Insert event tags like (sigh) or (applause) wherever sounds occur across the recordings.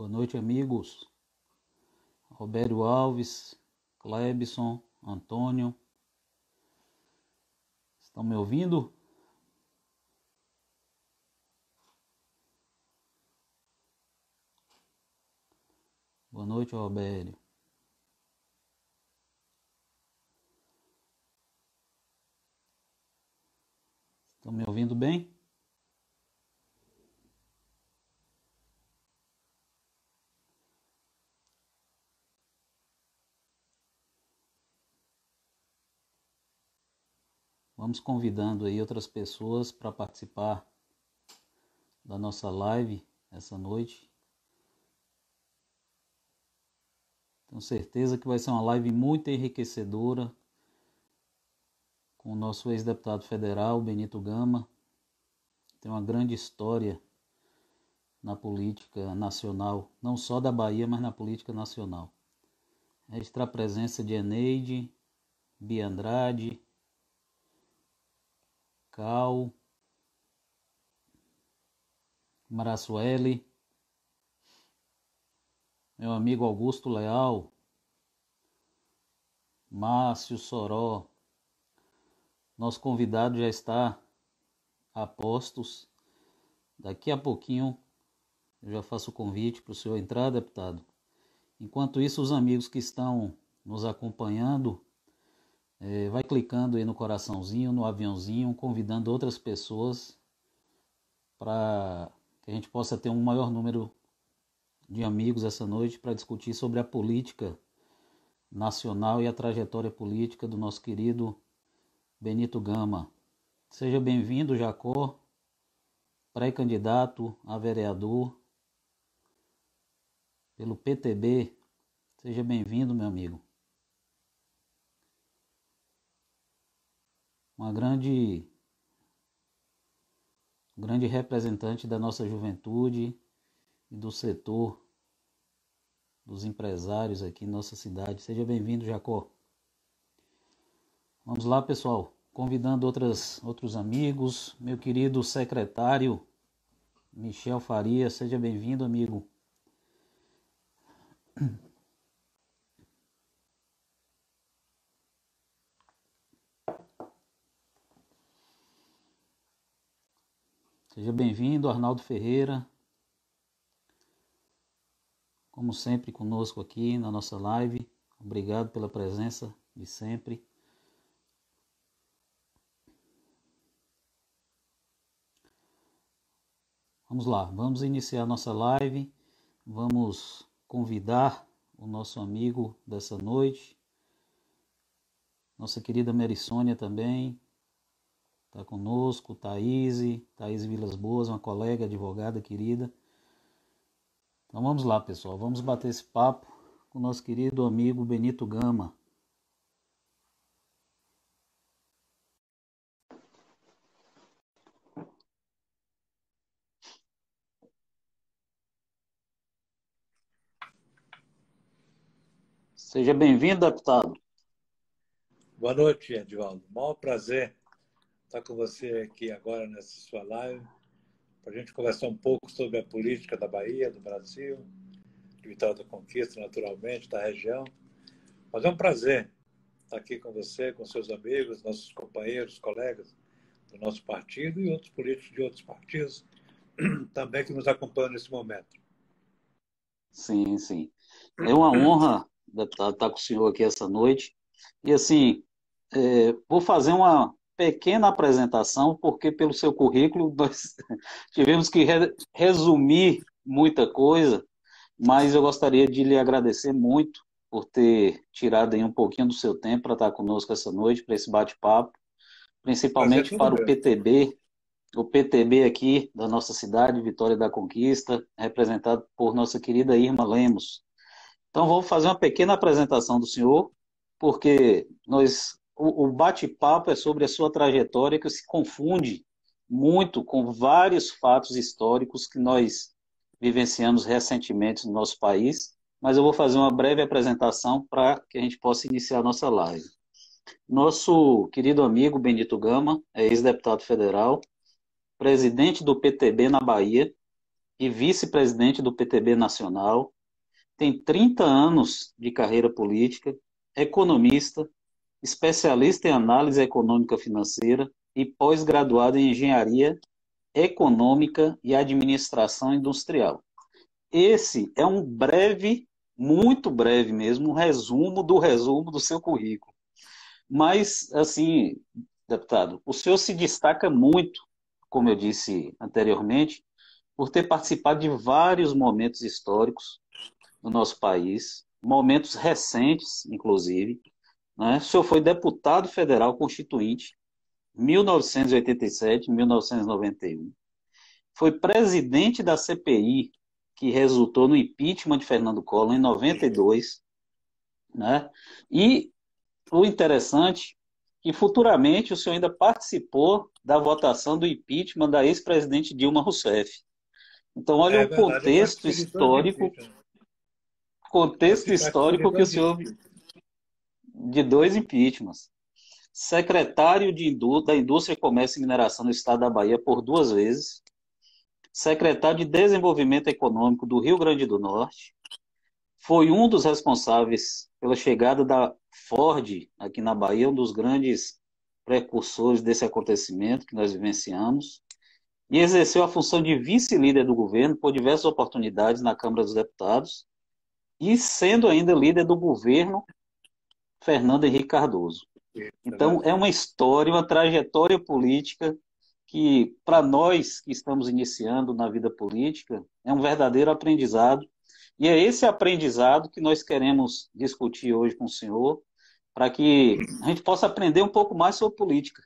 Boa noite, amigos. Roberto Alves, Clebson, Antônio. Estão me ouvindo? Boa noite, Roberto. Estão me ouvindo bem? Vamos convidando aí outras pessoas para participar da nossa live essa noite. Tenho certeza que vai ser uma live muito enriquecedora com o nosso ex-deputado federal, Benito Gama. Tem uma grande história na política nacional, não só da Bahia, mas na política nacional. Registrar a presença de Eneide, Bia Andrade, Cal, Maraçueli, meu amigo Augusto Leal, Márcio Soró. Nosso convidado já está a postos. Daqui a pouquinho eu já faço o convite para o senhor entrar, deputado. Enquanto isso, os amigos que estão nos acompanhando é, vai clicando aí no coraçãozinho, no aviãozinho, convidando outras pessoas para que a gente possa ter um maior número de amigos essa noite para discutir sobre a política nacional e a trajetória política do nosso querido Benito Gama. Seja bem-vindo, Jacó, pré-candidato a vereador pelo PTB. Seja bem-vindo, meu amigo. Uma grande grande representante da nossa juventude e do setor dos empresários aqui em nossa cidade. Seja bem-vindo, Jacó. Vamos lá, pessoal, convidando outras, outros amigos, meu querido secretário Michel Faria, seja bem-vindo, amigo. Seja bem-vindo, Arnaldo Ferreira. Como sempre, conosco aqui na nossa live. Obrigado pela presença de sempre. Vamos lá, vamos iniciar nossa live. Vamos convidar o nosso amigo dessa noite, nossa querida Merisônia também, Está conosco, Thaís, Thaís Vilas Boas, uma colega advogada querida. Então vamos lá, pessoal, vamos bater esse papo com o nosso querido amigo Benito Gama. Seja bem-vindo, deputado. Boa noite, Edvaldo. Maior prazer estar com você aqui agora nessa sua live, para a gente conversar um pouco sobre a política da Bahia, do Brasil, de Vitória da Conquista, naturalmente, da região. Mas é um prazer estar aqui com você, com seus amigos, nossos companheiros, colegas do nosso partido e outros políticos de outros partidos (clears throat) também que nos acompanham nesse momento. Sim, sim. É uma honra estar com o senhor aqui essa noite. E assim, é, vou fazer uma, pequena apresentação, porque pelo seu currículo (laughs) nós tivemos que re resumir muita coisa, mas eu gostaria de lhe agradecer muito por ter tirado aí um pouquinho do seu tempo para estar conosco essa noite, para esse bate-papo, principalmente para o PTB, o PTB aqui da nossa cidade, Vitória da Conquista, representado por nossa querida Irma Lemos. Então, vou fazer uma pequena apresentação do senhor, porque nós o, bate-papo é sobre a sua trajetória que se confunde muito com vários fatos históricos que nós vivenciamos recentemente no nosso país, mas eu vou fazer uma breve apresentação para que a gente possa iniciar a nossa live. Nosso querido amigo Benito Gama é ex-deputado federal, presidente do PTB na Bahia e vice-presidente do PTB Nacional, tem 30 anos de carreira política, economista, especialista em análise econômica financeira e pós-graduado em engenharia econômica e administração industrial. Esse é um breve, muito breve mesmo, um resumo do resumo do seu currículo. Mas, assim, deputado, o senhor se destaca muito, como eu disse anteriormente, por ter participado de vários momentos históricos no nosso país, momentos recentes, inclusive. Né? O senhor foi deputado federal constituinte 1987, 1991. Foi presidente da CPI, que resultou no impeachment de Fernando Collor em 92. Né? E o interessante é que futuramente o senhor ainda participou da votação do impeachment da ex-presidente Dilma Rousseff. Então, olha é, o contexto histórico, contexto histórico que o senhor de dois impeachments. Secretário de, da Indústria, Comércio e Mineração do Estado da Bahia por duas vezes, secretário de Desenvolvimento Econômico do Rio Grande do Norte, foi um dos responsáveis pela chegada da Ford aqui na Bahia, um dos grandes precursores desse acontecimento que nós vivenciamos, e exerceu a função de vice-líder do governo por diversas oportunidades na Câmara dos Deputados, e sendo ainda líder do governo Fernando Henrique Cardoso. Então, é uma história, uma trajetória política que, para nós que estamos iniciando na vida política, é um verdadeiro aprendizado. E é esse aprendizado que nós queremos discutir hoje com o senhor, para que a gente possa aprender um pouco mais sobre política.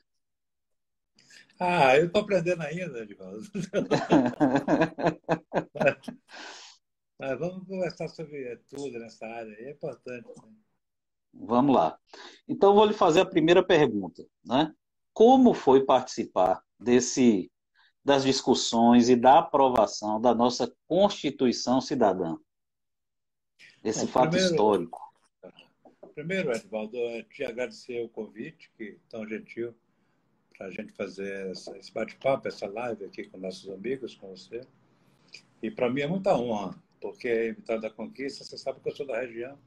Ah, eu estou aprendendo ainda, Edvaldo. (laughs) mas, mas vamos conversar sobre tudo nessa área, é importante. Né? Vamos lá. Então, vou lhe fazer a primeira pergunta. Né? Como foi participar desse, das discussões e da aprovação da nossa Constituição Cidadã? Esse Bom, fato primeiro, histórico. Primeiro, Edvaldo, te agradecer o convite, que tão gentil, para a gente fazer essa, esse bate-papo, essa live aqui com nossos amigos, com você. E para mim é muita honra, porque Vitória da Conquista, você sabe que eu sou da região,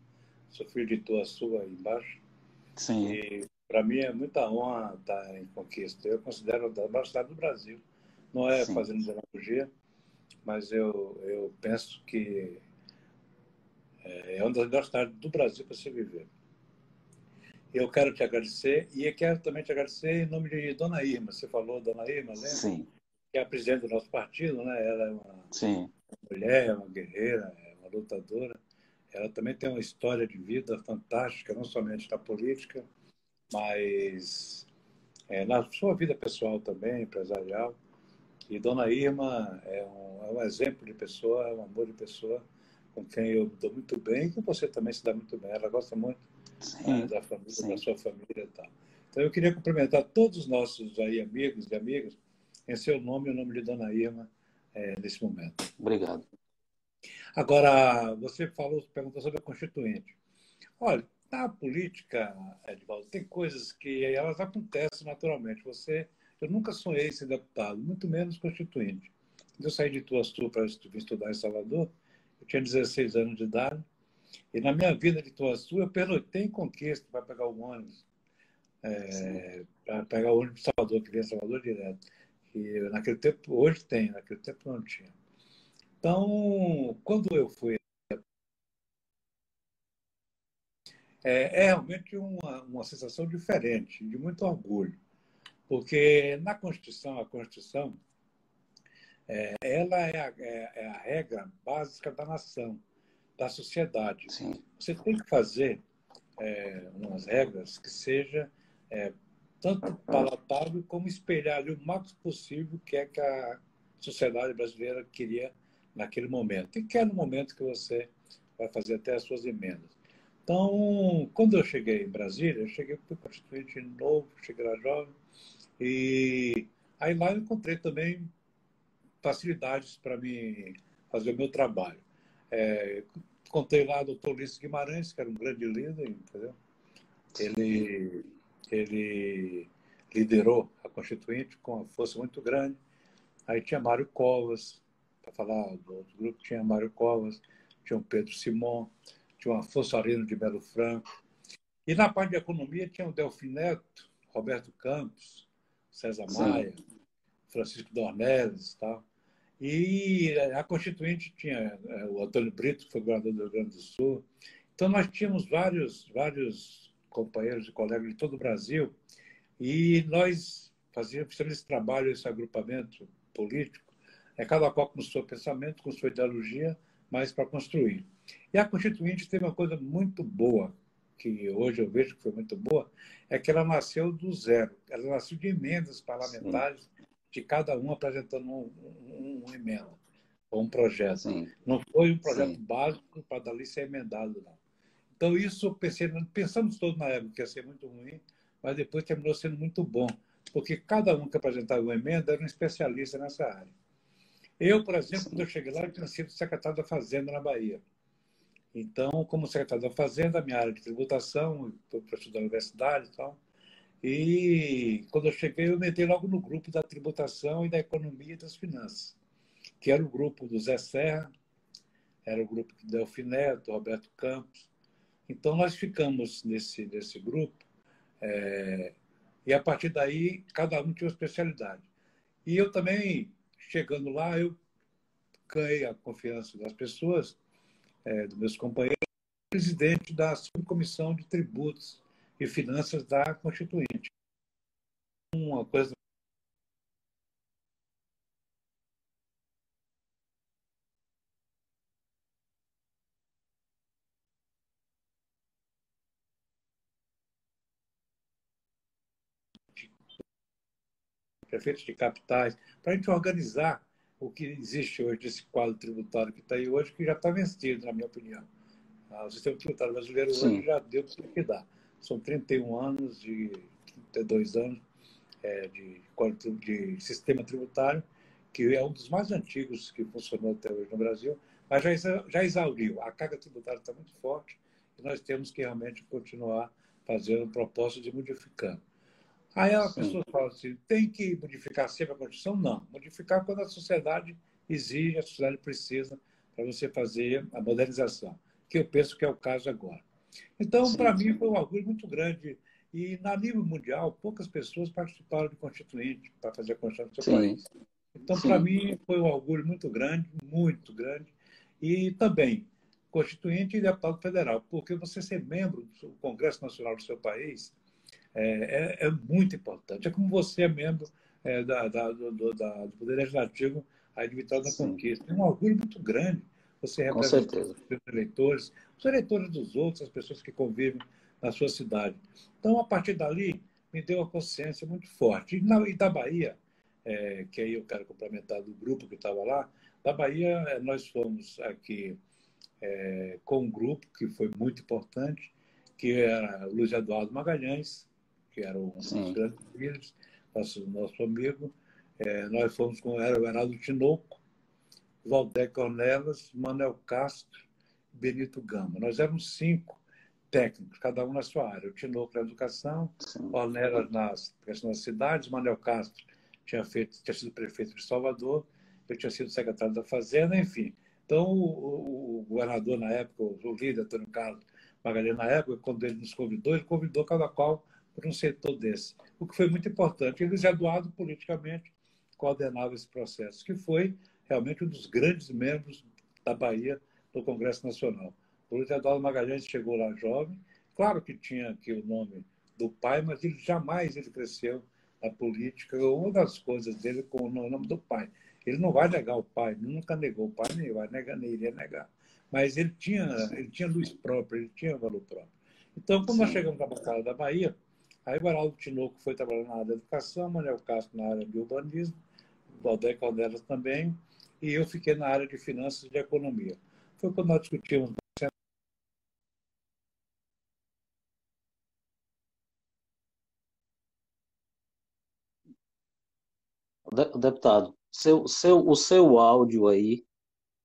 sou de Ituaçu aí embaixo. Sim. E para mim é muita honra estar em Conquista. Eu considero a maior cidade do Brasil. Não é Sim. fazendo demagogia, mas eu, eu penso que é, é uma das melhores cidades do Brasil para se viver. Eu quero te agradecer e eu quero também te agradecer em nome de Dona Irma. Você falou Dona Irma, lembra? Sim. Que é a presidente do nosso partido, né? Ela é uma Sim. mulher, uma guerreira, é uma lutadora ela também tem uma história de vida fantástica, não somente na política, mas é, na sua vida pessoal também, empresarial. E Dona Irma é um, é um, exemplo de pessoa, é um amor de pessoa com quem eu dou muito bem e com você também se dá muito bem. Ela gosta muito sim, da família, sim. da sua família e tal. Então eu queria cumprimentar todos os nossos aí amigos e amigas em seu nome e o nome de Dona Irma é, nesse momento. Obrigado. Agora, você falou, perguntou sobre a Constituinte. Olha, na política, Edvaldo, tem coisas que elas acontecem naturalmente. Você, eu nunca sonhei ser deputado, muito menos constituinte. Quando eu saí de Ituaçu para estudar em Salvador, eu tinha 16 anos de idade, e na minha vida de Ituaçu, eu pernoitei em Conquista para pegar o ônibus, é, para pegar o ônibus de Salvador, que vinha Salvador direto. E naquele tempo, hoje tem, naquele tempo não tinha. Então, quando eu fui. É, é realmente uma, uma sensação diferente, de muito orgulho, porque na Constituição, a Constituição, é, ela é a, é, é a, regra básica da nação, da sociedade. Sim. Você tem que fazer é, umas regras que seja é, tanto palatável como espelhar o máximo possível que é que a sociedade brasileira queria naquele momento. E que é no momento que você vai fazer até as suas emendas. Então, quando eu cheguei em Brasília, eu cheguei para o constituinte novo, cheguei lá jovem, e aí lá eu encontrei também facilidades para me fazer o meu trabalho. É, contei lá o doutor Ulisses Guimarães, que era um grande líder, entendeu? Ele, ele liderou a Constituinte com uma força muito grande. Aí tinha Mário Covas, para falar do outro grupo, tinha Mário Covas, tinha o Pedro Simon, tinha o Afonso Arino de Belo Franco. E na parte de economia tinha o Delfim Neto, Roberto Campos, César Maia, Francisco Dornelles e tal. E a Constituinte tinha é, o Antônio Brito, que foi governador do Rio Grande do Sul. Então, nós tínhamos vários, vários companheiros e colegas de todo o Brasil e nós fazíamos, fizemos esse trabalho, esse agrupamento político, é cada qual com o seu pensamento, com sua ideologia, mas para construir. E a Constituinte teve uma coisa muito boa, que hoje eu vejo que foi muito boa, é que ela nasceu do zero. Ela nasceu de emendas parlamentares, Sim. de cada um apresentando um, um, um emenda, ou um projeto. Sim. Não foi um projeto Sim. básico para dali ser emendado, não. Então, isso, pensei, pensamos todos na época que ia ser muito ruim, mas depois terminou sendo muito bom, porque cada um que apresentava uma emenda era um especialista nessa área. Eu, por exemplo, quando eu cheguei lá, eu tinha sido secretário da Fazenda na Bahia. Então, como secretário da Fazenda, minha área de tributação, professor da universidade e tal. E quando eu cheguei, eu meti logo no grupo da tributação e da economia e das finanças, que era o grupo do Zé Serra, era o grupo do Delfim Neto, Roberto Campos. Então, nós ficamos nesse, nesse grupo, é, e a partir daí, cada um tinha uma especialidade. E eu também, chegando lá, eu ganhei a confiança das pessoas é, dos meus companheiros, presidente da subcomissão de tributos e finanças da Constituinte. Uma coisa prefeitos de capitais, para a gente organizar o que existe hoje desse quadro tributário que está aí hoje, que já está vencido, na minha opinião. Ah, o sistema tributário brasileiro hoje já deu o que dá. São 31 anos, de 32 anos é, de, de sistema tributário, que é um dos mais antigos que funcionou até hoje no Brasil, mas já, já exauriu. A carga tributária está muito forte e nós temos que realmente continuar fazendo propósito de modificando. Aí a pessoa fala assim: tem que modificar sempre a Constituição? Não. Modificar quando a sociedade exige, a sociedade precisa para você fazer a modernização, que eu penso que é o caso agora. Então, para mim, foi um orgulho muito grande. E, na nível mundial, poucas pessoas participaram de Constituinte para fazer a Constituição do seu Sim. país. Então, para mim, foi um orgulho muito grande, muito grande. E também, Constituinte e deputado federal, porque você ser membro do Congresso Nacional do seu país é, é, é muito importante. É como você é membro é, da, da, do, da, do Poder Legislativo aí de Vitória da Conquista. É um orgulho muito grande você representar os eleitores, os eleitores dos outros, as pessoas que convivem na sua cidade. Então, a partir dali, me deu uma consciência muito forte. E, na, e da Bahia, é, que aí eu quero complementar do grupo que estava lá, da Bahia é, nós fomos aqui é, com um grupo que foi muito importante, que era Luiz Eduardo Magalhães, que era um dos grandes líderes, nosso, nosso amigo. É, nós fomos com era o Heraldo Tinoco, Valdeir Cornelas, Manuel Castro Benito Gama. Nós éramos cinco técnicos, cada um na sua área. O Tinoco na educação, Cornelas nas questões das cidades, Manuel Castro tinha, feito, tinha sido prefeito de Salvador, eu tinha sido secretário da Fazenda, enfim. Então, o, o, o governador na época, o líder, Antônio Carlos Magalhães, na época, quando ele nos convidou, ele convidou cada qual por um setor desse, o que foi muito importante. Eles Eduardo, politicamente, coordenava esse processo, que foi realmente um dos grandes membros da Bahia do Congresso Nacional. O Luiz Eduardo Magalhães chegou lá jovem, claro que tinha aqui o nome do pai, mas ele jamais ele cresceu na política. Uma das coisas dele com o nome do pai. Ele não vai negar o pai, nunca negou o pai, nem vai negar, nem iria negar. Mas ele tinha, ele tinha luz própria, ele tinha valor próprio. Então, quando Sim. nós chegamos na bancada da Bahia, Aí o Heraldo Tinoco foi trabalhar na área da educação, Manuel Castro na área de urbanismo, Valdeir Calderas também, e eu fiquei na área de finanças e de economia. Foi quando nós discutimos Deputado, seu, seu, o seu áudio aí,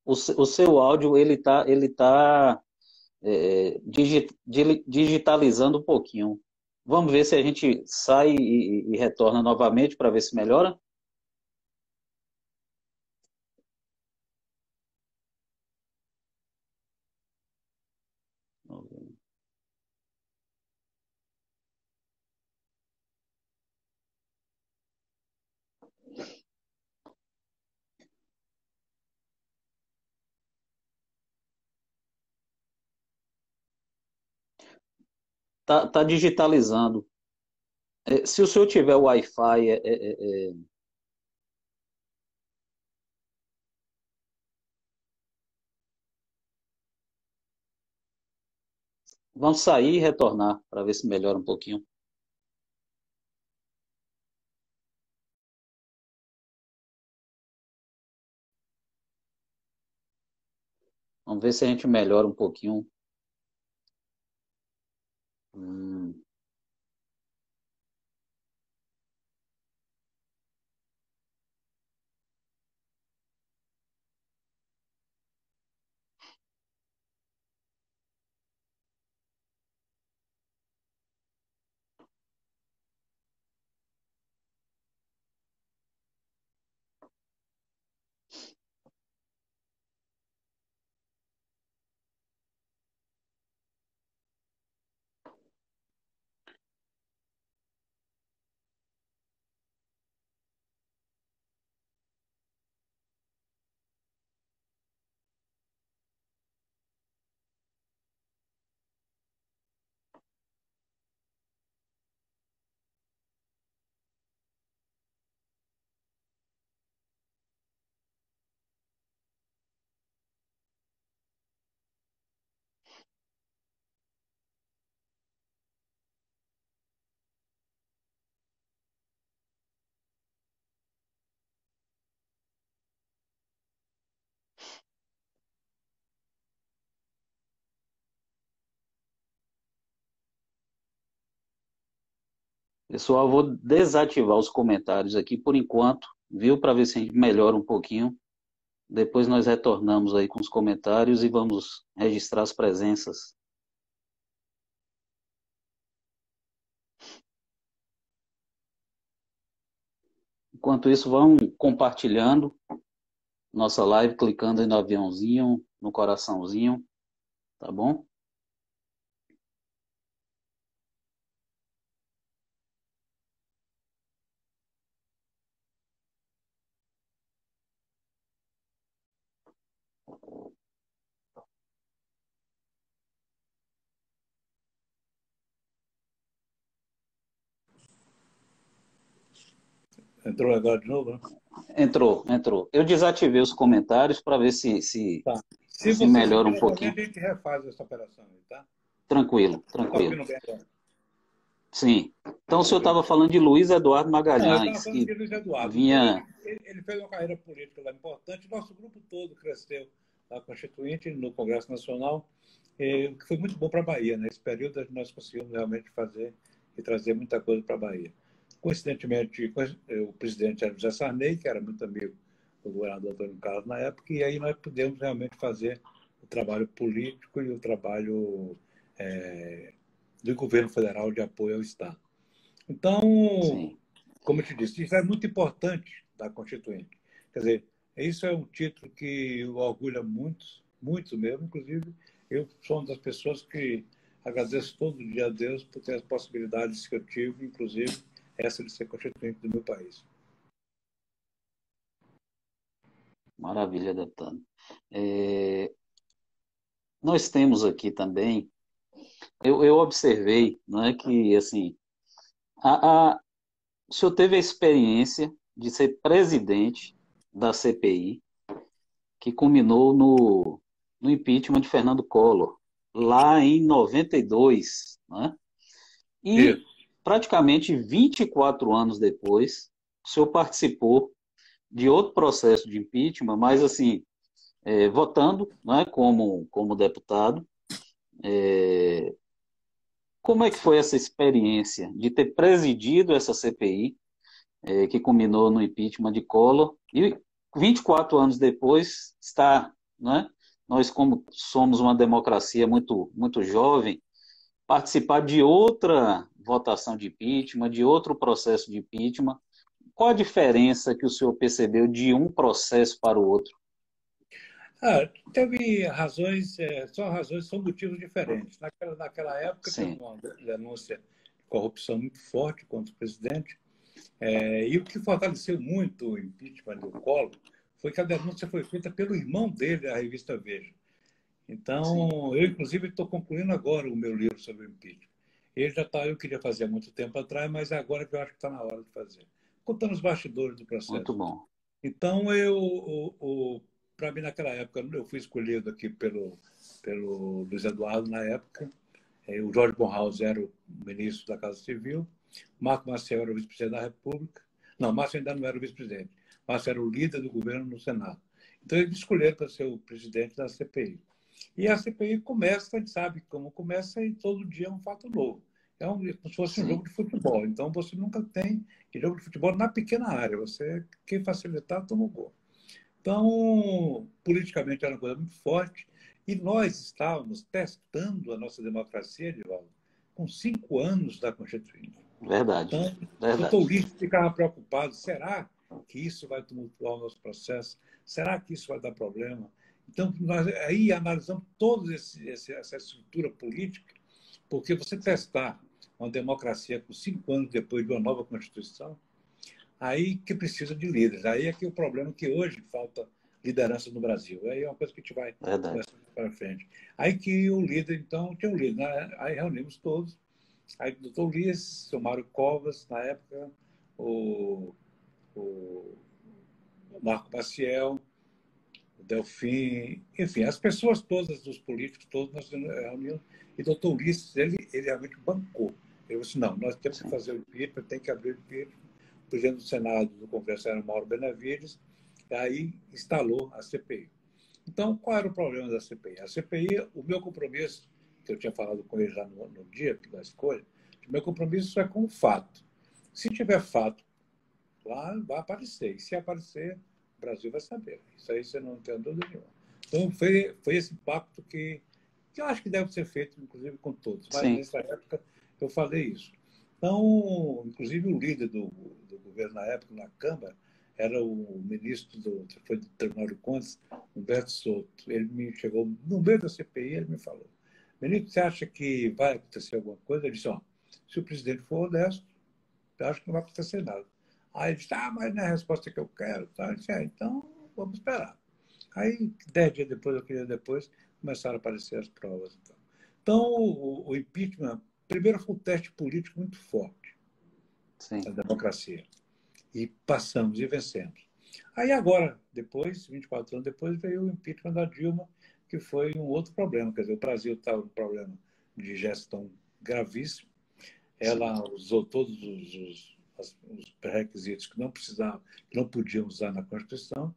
o, o seu áudio, ele está ele tá, é, digitalizando um pouquinho. Vamos ver se a gente sai e, e retorna novamente para ver se melhora. Tá, tá digitalizando. É, se o senhor tiver Wi-Fi, é, é, é, vamos sair e retornar para ver se melhora um pouquinho. Vamos ver se a gente melhora um pouquinho. 嗯 Pessoal, vou desativar os comentários aqui por enquanto, viu? Para ver se a gente melhora um pouquinho. Depois nós retornamos aí com os comentários e vamos registrar as presenças. Enquanto isso, vão compartilhando nossa live, clicando no aviãozinho, no coraçãozinho, tá bom? Entrou agora de novo, né? Entrou, entrou. Eu desativei os comentários para ver se, se, tá. se, se melhora um pouquinho. A gente refaz essa operação aí, tá? Tranquilo, tranquilo. Sim. Então o senhor estava falando de Luiz Eduardo Magalhães. Não, de Luiz Eduardo. Vinha... Ele, ele, fez uma carreira política lá importante. Nosso grupo todo cresceu na Constituinte, no Congresso Nacional, o que foi muito bom para a Bahia. Nesse período nós conseguimos realmente fazer e trazer muita coisa para a Bahia. Coincidentemente, o presidente era José Sarney, que era muito amigo do governador Antônio Carlos na época, e aí nós pudemos realmente fazer o trabalho político e o trabalho é, do governo federal de apoio ao Estado. Então, Sim. como eu te disse, isso é muito importante da Constituinte. Quer dizer, isso é um título que orgulha muitos, muitos mesmo, inclusive eu sou uma das pessoas que agradeço todo dia a Deus por ter as possibilidades que eu tive, inclusive essa de ser constituinte do meu país. Maravilha, deputado. É, nós temos aqui também, eu, eu observei, não é que assim, a, a, o senhor teve a experiência de ser presidente da CPI, que culminou no, no impeachment de Fernando Collor, lá em 92, né? E Isso praticamente 24 anos depois, o senhor participou de outro processo de impeachment, mas assim, é, votando né, como, como deputado. É, como é que foi essa experiência de ter presidido essa CPI, é, que culminou no impeachment de Collor, e 24 anos depois está, né, nós como somos uma democracia muito, muito jovem, participar de outra votação de impeachment, de outro processo de impeachment. Qual a diferença que o senhor percebeu de um processo para o outro? Ah, teve razões, é, são razões, são motivos diferentes. Naquela, naquela época, Sim. teve uma denúncia de corrupção muito forte contra o presidente. É, e o que fortaleceu muito o impeachment do Collor foi que a denúncia foi feita pelo irmão dele, a revista Veja. Então, Sim. eu, inclusive, estou concluindo agora o meu livro sobre o impeachment. Ele já está, eu queria fazer há muito tempo atrás, mas agora que eu acho que está na hora de fazer. Contando os bastidores do processo. Muito bom. Então, eu, para mim, naquela época, eu fui escolhido aqui pelo, pelo Luiz Eduardo, na época. É, o Jorge Bonhaus era o ministro da Casa Civil. Marco Maciel era o vice-presidente da República. Não, Márcio ainda não era o vice-presidente. Márcio era o líder do governo no Senado. Então, eles escolheram para ser o presidente da CPI. E a CPI começa, a gente sabe como começa, e todo dia é um fato novo. É um, como se fosse um jogo de futebol. Então, você nunca tem jogo de futebol na pequena área. Você, quem facilitar, toma o gol. Então, politicamente era uma coisa muito forte. E nós estávamos testando a nossa democracia, Edivaldo, com cinco anos da Constituinte. Verdade. Então, verdade. o Ulisses ficava preocupado: será que isso vai tumultuar o nosso processo? Será que isso vai dar problema? Então, nós aí analisamos toda essa estrutura política, porque você testar uma democracia com cinco anos depois de uma nova Constituição, Aí que precisa de líderes. Aí é que o problema é que hoje falta liderança no Brasil. Aí é uma coisa que a gente vai para frente. Aí que o líder, então, tinha um líder. Né? Aí reunimos todos. Aí o doutor Ulisses, o Mário Covas, na época, o, o Marco Maciel, Delfim, enfim, as pessoas todas, dos políticos, todos nós reunimos. E o doutor Ulisses, ele, ele realmente bancou. Ele disse, não, nós temos que fazer o impeachment, tem que abrir o impeachment presidente do Senado do Congresso era Mauro Benavides, aí instalou a CPI. Então, qual era o problema da CPI? A CPI, o meu compromisso, que eu tinha falado com ele já no, no dia da escolha, o meu compromisso é com o fato. Se tiver fato, lá vai aparecer. E se aparecer, o Brasil vai saber. Isso aí você não tem dúvida nenhuma. Então, foi, foi esse pacto que, que eu acho que deve ser feito, inclusive, com todos. Mas, Sim. nessa época, eu falei isso. Então, inclusive, o líder do, do governo na época, na Câmara, era o ministro do, foi do Tribunal de Contas, Humberto Souto. Ele me chegou, no meio da CPI, ele me falou, Benito, você acha que vai acontecer alguma coisa? Ele disse, ó, se o presidente for honesto, eu acho que não vai acontecer nada. Aí ele disse, ah, mas não é a resposta que eu quero. Tá? Eu disse, ah, então vamos esperar. Aí, dez dias depois, eu queria depois, começaram a aparecer as provas. Então, então o, o impeachment Primeiro foi um teste político muito forte Sim. da democracia. E passamos e vencemos. Aí agora, depois, 24 anos depois, veio o impeachment da Dilma, que foi um outro problema. Quer dizer, o Brasil estava com um problema de gestão gravíssimo. Ela Sim. usou todos os, os, os pré-requisitos que não precisavam, que não podiam usar na Constituição.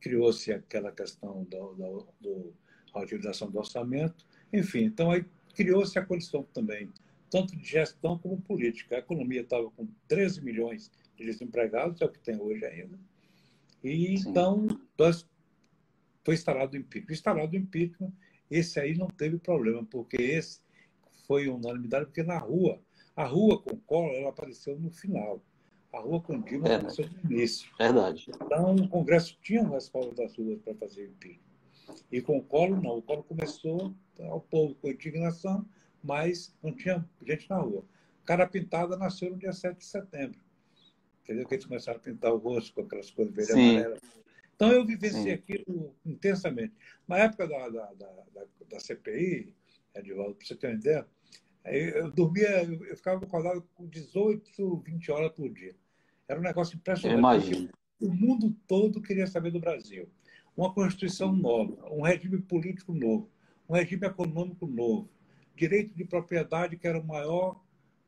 Criou-se aquela questão da do, do, utilização do orçamento. Enfim, então aí criou-se a condição também tanto de gestão como política. A economia estava com 13 milhões de desempregados, é o que tem hoje ainda. E Sim. então nós, foi instalado o impeachment. Instalado o impeachment, esse aí não teve problema, porque esse foi unanimidade, porque na rua, a rua com Collor ela apareceu no final. A rua com Dilma Verdade. apareceu no início. Verdade. Então o Congresso tinha um respaldo das ruas para fazer o impeachment. E com o Collor, não. O Collor começou ao povo com indignação, mas não tinha gente na rua. Cara Pintada nasceu no dia 7 de setembro. Entendeu? Que eles começaram a pintar o rosto com aquelas cores verdes e amarelas. Então eu vivenciei aquilo intensamente. Na época da, da, da, da, da CPI, Edivaldo, para você ter uma ideia, eu dormia, eu ficava acordado com 18, 20 horas por dia. Era um negócio impressionante. Imagino. O mundo todo queria saber do Brasil. Uma Constituição nova, um regime político novo, um regime econômico novo, direito de propriedade, que era a maior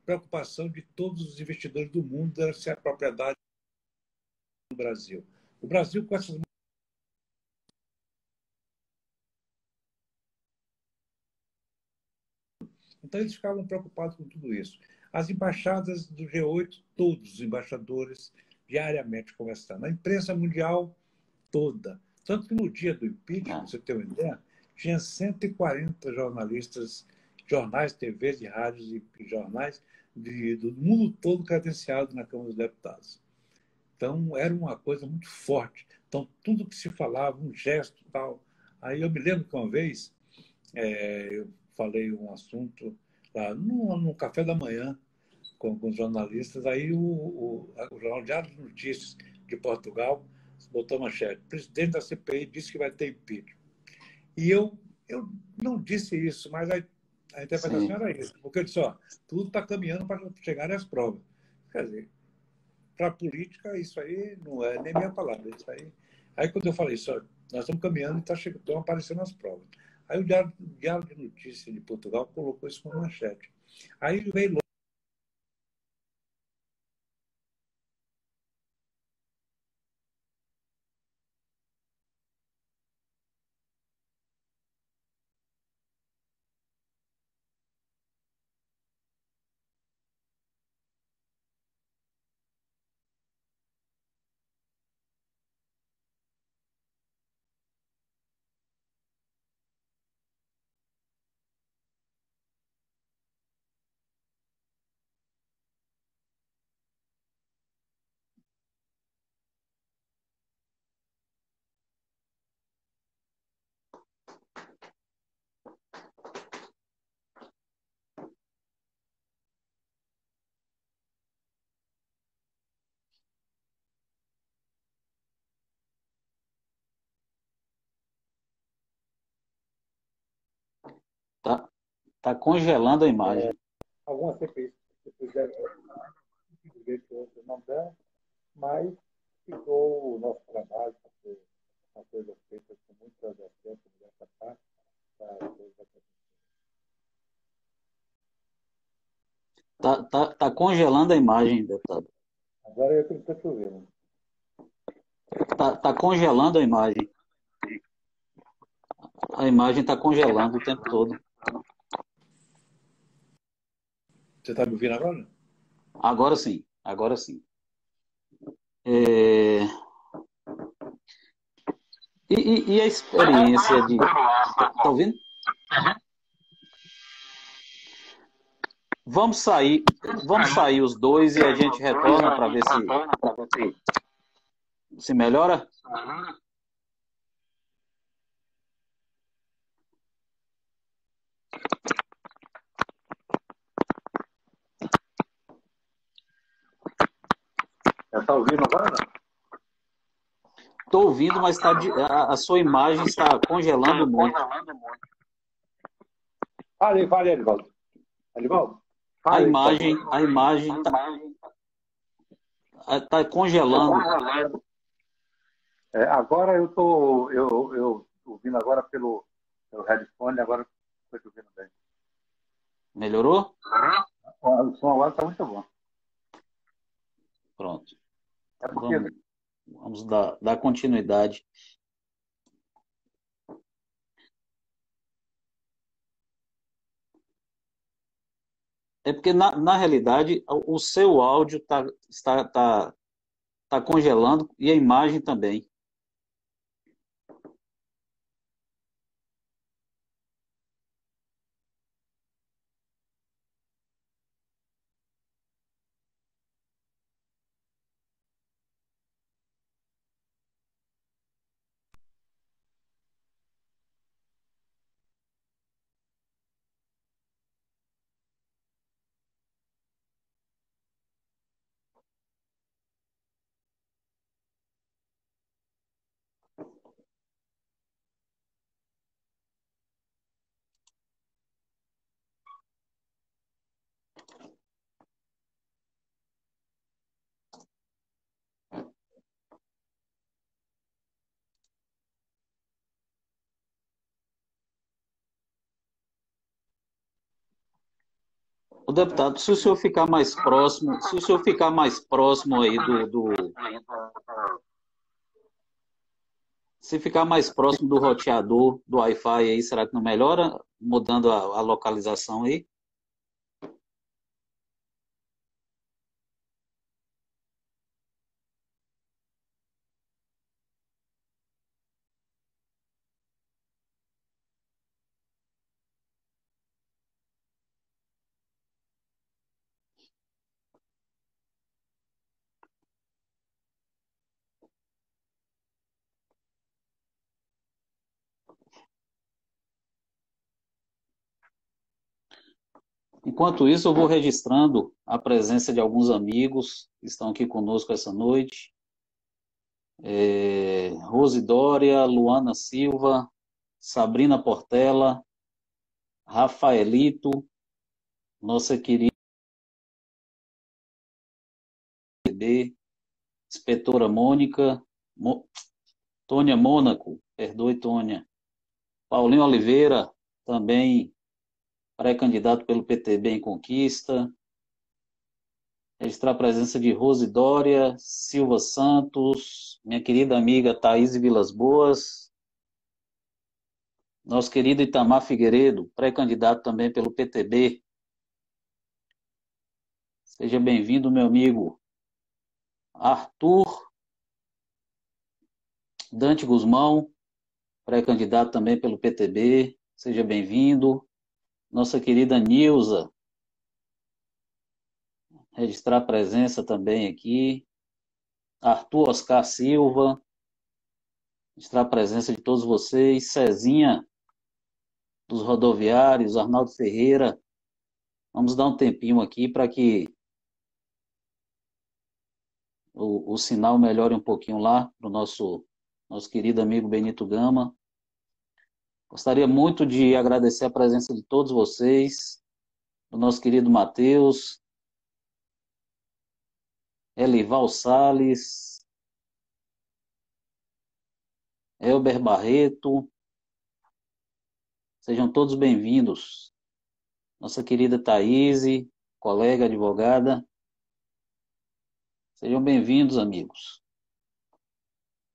preocupação de todos os investidores do mundo, era ser a propriedade no Brasil. O Brasil, com essas Então, eles ficavam preocupados com tudo isso. As embaixadas do G8, todos os embaixadores, diariamente conversando. A imprensa mundial toda. Tanto que no dia do impeachment, você tem uma ideia, tinha 140 jornalistas jornais, TVs e rádios e, jornais de, do mundo todo credenciados na Câmara dos Deputados. Então, era uma coisa muito forte. Então, tudo que se falava, um gesto tal, Aí eu me lembro que uma vez é, eu falei um assunto lá no, no café da manhã com, com os jornalistas, aí o, o, o Jornal Diário de Notícias de Portugal botou manchete. O presidente da CPI disse que vai ter impeachment. E eu, eu não disse isso, mas a, a interpretação Sim. era isso. Porque eu disse, ó, tudo está caminhando para chegar às provas. Quer dizer, para a política, isso aí não é nem minha palavra. Isso aí. Aí quando eu falei isso, ó, nós estamos caminhando e tá chegando, estão aparecendo as provas. Aí o Diário, o Diário de Notícias de Portugal colocou isso como manchete. Aí veio Tá, tá congelando a imagem. É, algumas CPIs fizeram não dão, mas ficou o nosso trabalho para ser uma coisa feita com muita decência dessa parte Tá, tá, tá congelando a imagem, deputado. Agora eu tenho que estar chovendo. Tá, tá congelando a imagem. A imagem está congelando o tempo todo. Você está me ouvindo agora? Agora sim, agora sim. É... E, e, e, a experiência de. Está ouvindo? Vamos sair, vamos sair os dois e a gente retorna para ver se se melhora. Está ouvindo agora? Estou ouvindo, mas tá a, a, sua imagem está congelando muito. Fale, fale, Edivaldo. Edivaldo? A imagem, a imagem está tá congelando. É, agora eu estou eu, eu ouvindo agora pelo, pelo headphone, agora ouvindo bem. Melhorou? O som agora está muito bom. Pronto. Porque... Vamos, vamos dar, dar continuidade. É porque, na, na realidade, o, o seu áudio tá, está, tá, tá congelando e a imagem também. Deputado, se o senhor ficar mais próximo, se o senhor ficar mais próximo aí do, do se ficar mais próximo do roteador do Wi-Fi aí, será que não melhora? Mudando a, a localização aí? Enquanto isso, eu vou registrando a presença de alguns amigos que estão aqui conosco essa noite. É, Rose Dória, Luana Silva, Sabrina Portela, Rafaelito, nossa querida inspetora Mônica, Mo, Tônia Mônaco, perdoe Tônia, Paulinho Oliveira, também pré-candidato pelo PTB em Conquista, registrar a presença de Rose Dória, Silva Santos, minha querida amiga Thaís Vilas Boas, nosso querido Itamar Figueiredo, pré-candidato também pelo PTB. Seja bem-vindo, meu amigo Arthur Dante Guzmão, pré-candidato também pelo PTB. Seja bem-vindo. Nossa querida Nilza, registrar presença também aqui. Arthur Oscar Silva, registrar presença de todos vocês. Cezinha, dos rodoviários, Arnaldo Ferreira. Vamos dar um tempinho aqui para que o, o sinal melhore um pouquinho lá para o nosso, nosso querido amigo Benito Gama. Gostaria muito de agradecer a presença de todos vocês, do nosso querido Matheus, Elival Sales, Elber Barreto. Sejam todos bem-vindos. Nossa querida Thaís, colega advogada. Sejam bem-vindos, amigos.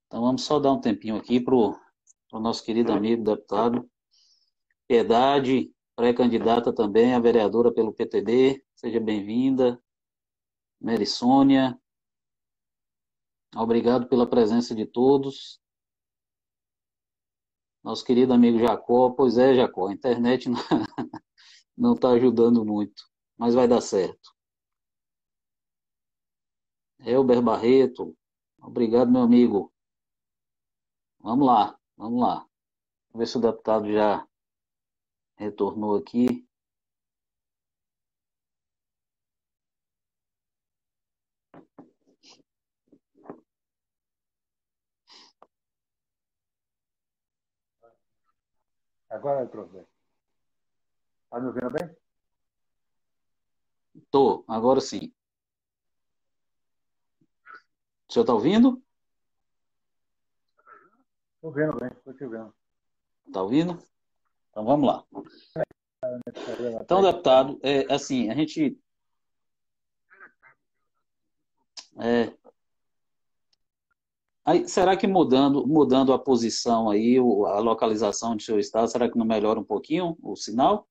Então vamos só dar um tempinho aqui para o nosso querido amigo deputado. Piedade, pré-candidata também a vereadora pelo PTB. Seja bem-vinda. Mary Sônia. Obrigado pela presença de todos. Nosso querido amigo Jacó. Pois é, Jacó, a internet não (laughs) está ajudando muito, mas vai dar certo. Elber Barreto. Obrigado, meu amigo. Vamos lá, vamos lá. Vamos ver se o deputado já retornou aqui. Agora entrou bem. Está me ouvindo bem? Estou, agora sim. O senhor está ouvindo? Estou vendo bem, estou te vendo. Está ouvindo? Então vamos lá. Então, deputado, é, assim, a gente. É, aí, será que mudando, mudando a posição aí, a localização do seu estado, será que não melhora um pouquinho o sinal?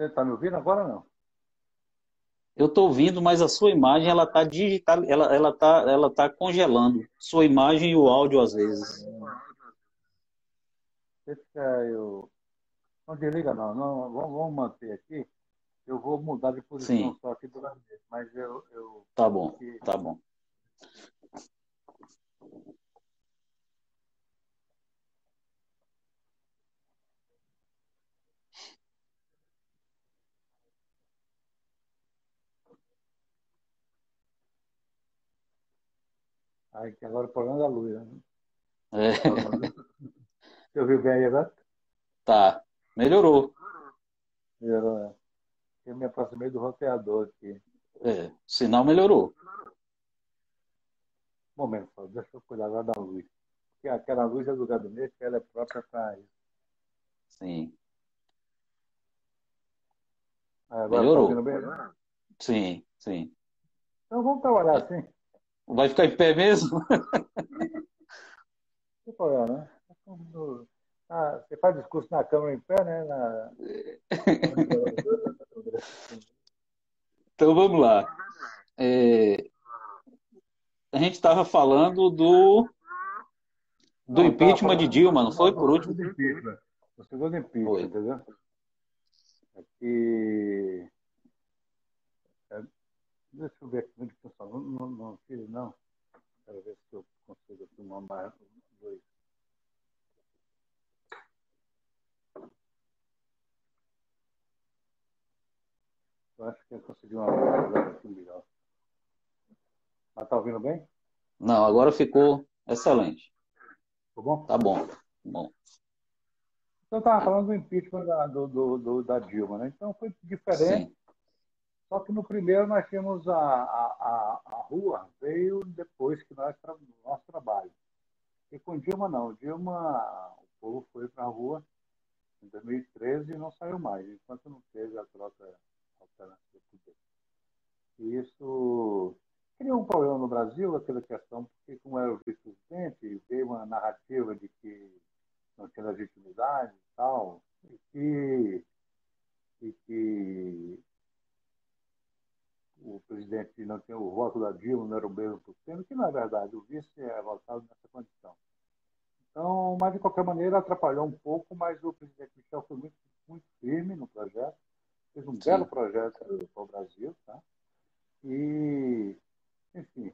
Você está me ouvindo agora ou não? Eu estou ouvindo, mas a sua imagem ela está digital, ela ela tá ela tá congelando. Sua imagem e o áudio às vezes. Deixa eu não desliga não, não vamos, vamos manter aqui. Eu vou mudar de posição Sim. só aqui do lado dele, mas eu, eu Tá bom, tá bom. Que agora o problema é da luz, né? É. (laughs) Você ouviu bem aí agora? Tá. Melhorou. Melhorou, né? Eu me aproximei do roteador aqui. É, o sinal melhorou. Um momento, só, deixa eu cuidar agora da luz. Porque aquela luz é do gabinete, ela é própria para isso. Sim. Agora tá melhorou. Tá bem? Sim, sim. Então vamos trabalhar assim. Vai ficar em pé mesmo? (laughs) Problema, né? Ah, você faz discurso na Câmara em pé, né? Na... (laughs) então vamos lá. É... A gente estava falando do do não, impeachment de Dilma, não foi? Por último? O segundo impeachment, foi. entendeu? Aqui... Deixa eu ver aqui falo. Não, não, não tire, não. Quero ver se eu consigo filmar mais dois. Eu acho que eu consegui uma coisa aqui melhor. Mas tá ouvindo bem? Não, agora ficou excelente. Ficou bom? Tá bom. Bom. Então, eu estava falando do impeachment da, do, do, do, da Dilma, né? Então foi diferente. Sim. Só que no primeiro nós tínhamos a, a, a, rua, veio depois que nós tra nosso trabalho. E com Dilma não. Dilma, o povo foi para a rua em 2013 e não saiu mais, enquanto não teve a troca alternativa poder. E isso criou um problema no Brasil, aquela questão, porque como era o vice-presidente, veio uma narrativa de que não tinha legitimidade e tal, e que, e que o presidente não tinha o voto da Dilma, não era o mesmo por cento, que não é verdade, o vice é votado nessa condição. Então, mas de qualquer maneira atrapalhou um pouco, mas o presidente Michel foi muito, muito firme no projeto, fez um Sim. belo projeto para o Brasil, tá? E, enfim,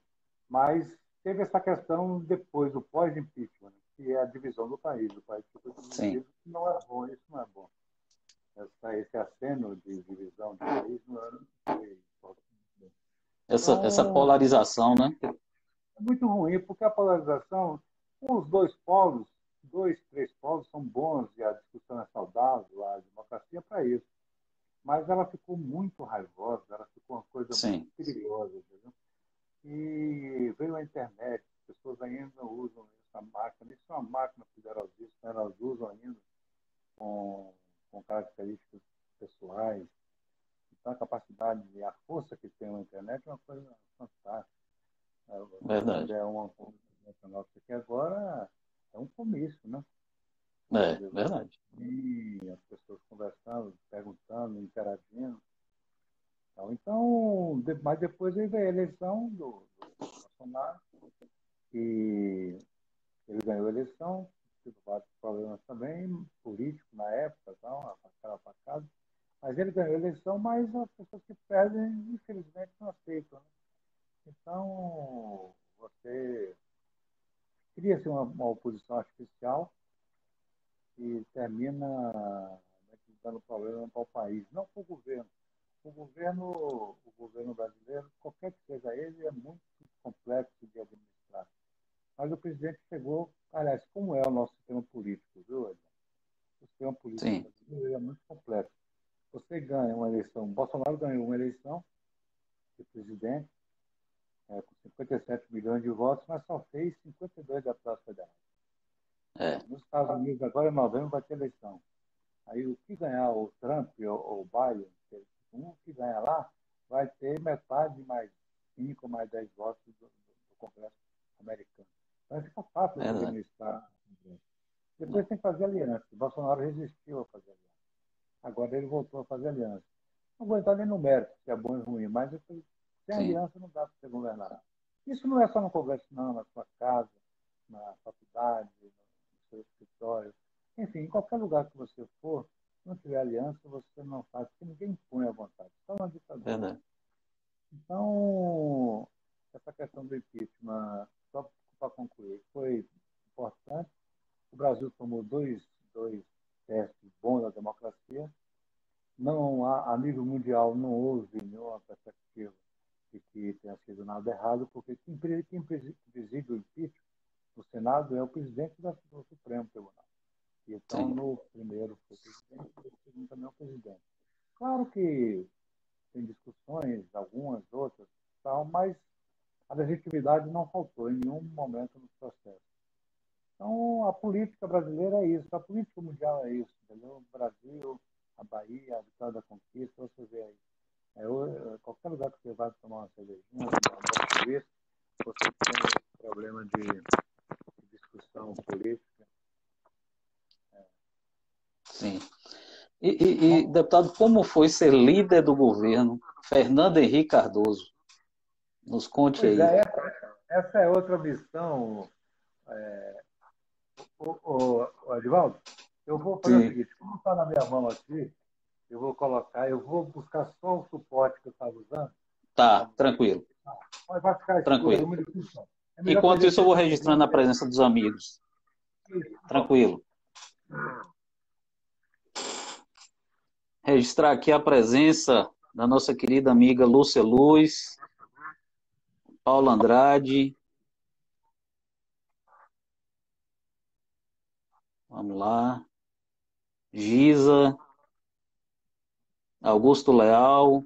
mas teve essa questão depois, do pós-impeachment, que é a divisão do país. O país ficou dividido, não é bom, isso não é bom. Essa, esse aceno de divisão do país não era essa, então, essa polarização, né? É muito ruim, porque a polarização, os dois polos, dois, três polos são bons e a discussão é saudável, a democracia é para isso. Mas ela ficou muito raivosa, ela ficou uma coisa Sim. muito perigosa. Entendeu? E veio a internet, as pessoas ainda usam essa máquina, isso é uma máquina poderosíssima, elas usam ainda com, com características pessoais, a capacidade e a força que tem a internet é uma coisa fantástica. É, verdade. É uma nossa aqui agora é um comício, né? É, verdade. E as pessoas conversando, perguntando, interagindo. Então, mas depois veio a eleição do, do Bolsonaro, e ele ganhou a eleição, teve vários problemas também, políticos na época, tal, aquela facada. Mas ele ganhou a eleição, mas as pessoas que perdem, infelizmente, não aceitam. Né? Então, você cria-se uma, uma, oposição artificial e termina né, dando problema para o país, não para o governo. O governo, o governo brasileiro, qualquer que seja ele, é muito complexo de administrar. Mas o presidente chegou, aliás, como é o nosso sistema político, viu, Edson? O sistema político Sim. brasileiro é muito complexo você ganha uma eleição, Bolsonaro ganhou uma eleição de presidente é, com 57 milhões de votos, mas só fez 52 deputados federais. É. Nos Estados Unidos, agora em novembro, vai ter eleição. Aí o que ganhar o Trump ou o Biden, um que ganhar lá, vai ter metade mais 5 mais 10 votos do, do Congresso americano. Então fica fácil de administrar. Depois tem que fazer aliança. O Bolsonaro resistiu a fazer aliança. Agora ele voltou a fazer aliança. Não vou entrar nem no mérito, se é bom ou ruim, mas sem aliança não dá para você governar. Isso não é só no Congresso, não, na sua casa, na faculdade, no seu escritório. Enfim, em qualquer lugar que você for, se não tiver aliança, você não faz, porque ninguém impõe à vontade. Só uma ditadura. Então, essa questão do impeachment, só para concluir, foi importante. O Brasil tomou dois, dois testes bons da democracia. Não há, a nível mundial não houve nenhuma perspectiva de que tenha sido nada errado, porque quem, quem preside o impeachment no Senado é o presidente do Supremo Tribunal. E então, Sim. no primeiro foi o presidente, no segundo também é o presidente. Claro que tem discussões, algumas, outras, tal, mas a legitimidade não faltou em nenhum momento no processo. Então, a política brasileira é isso, a política mundial é isso, entendeu? O Brasil, a Bahia, a Vitória da Conquista, você vê aí. É, é, qualquer lugar que você vai tomar uma cervejinha, uma você tem problema de, de discussão política. É. Sim. E, e, e, deputado, como foi ser líder do governo, Fernando Henrique Cardoso? Nos conte pois aí. É, essa, essa, é outra missão é, o, o, eu vou fazer Sim. o seguinte, como está na minha mão aqui, eu vou colocar, eu vou buscar só o suporte que eu estava usando, Tá, tranquilo. Mas vai ficar Tranquilo. escuro, é melhor Enquanto isso, eu vou registrando a presença dos amigos. Tranquilo. Registrar aqui a presença da nossa querida amiga Lúcia Luz, Paulo Andrade. Vamos lá. Giza. Augusto Leal.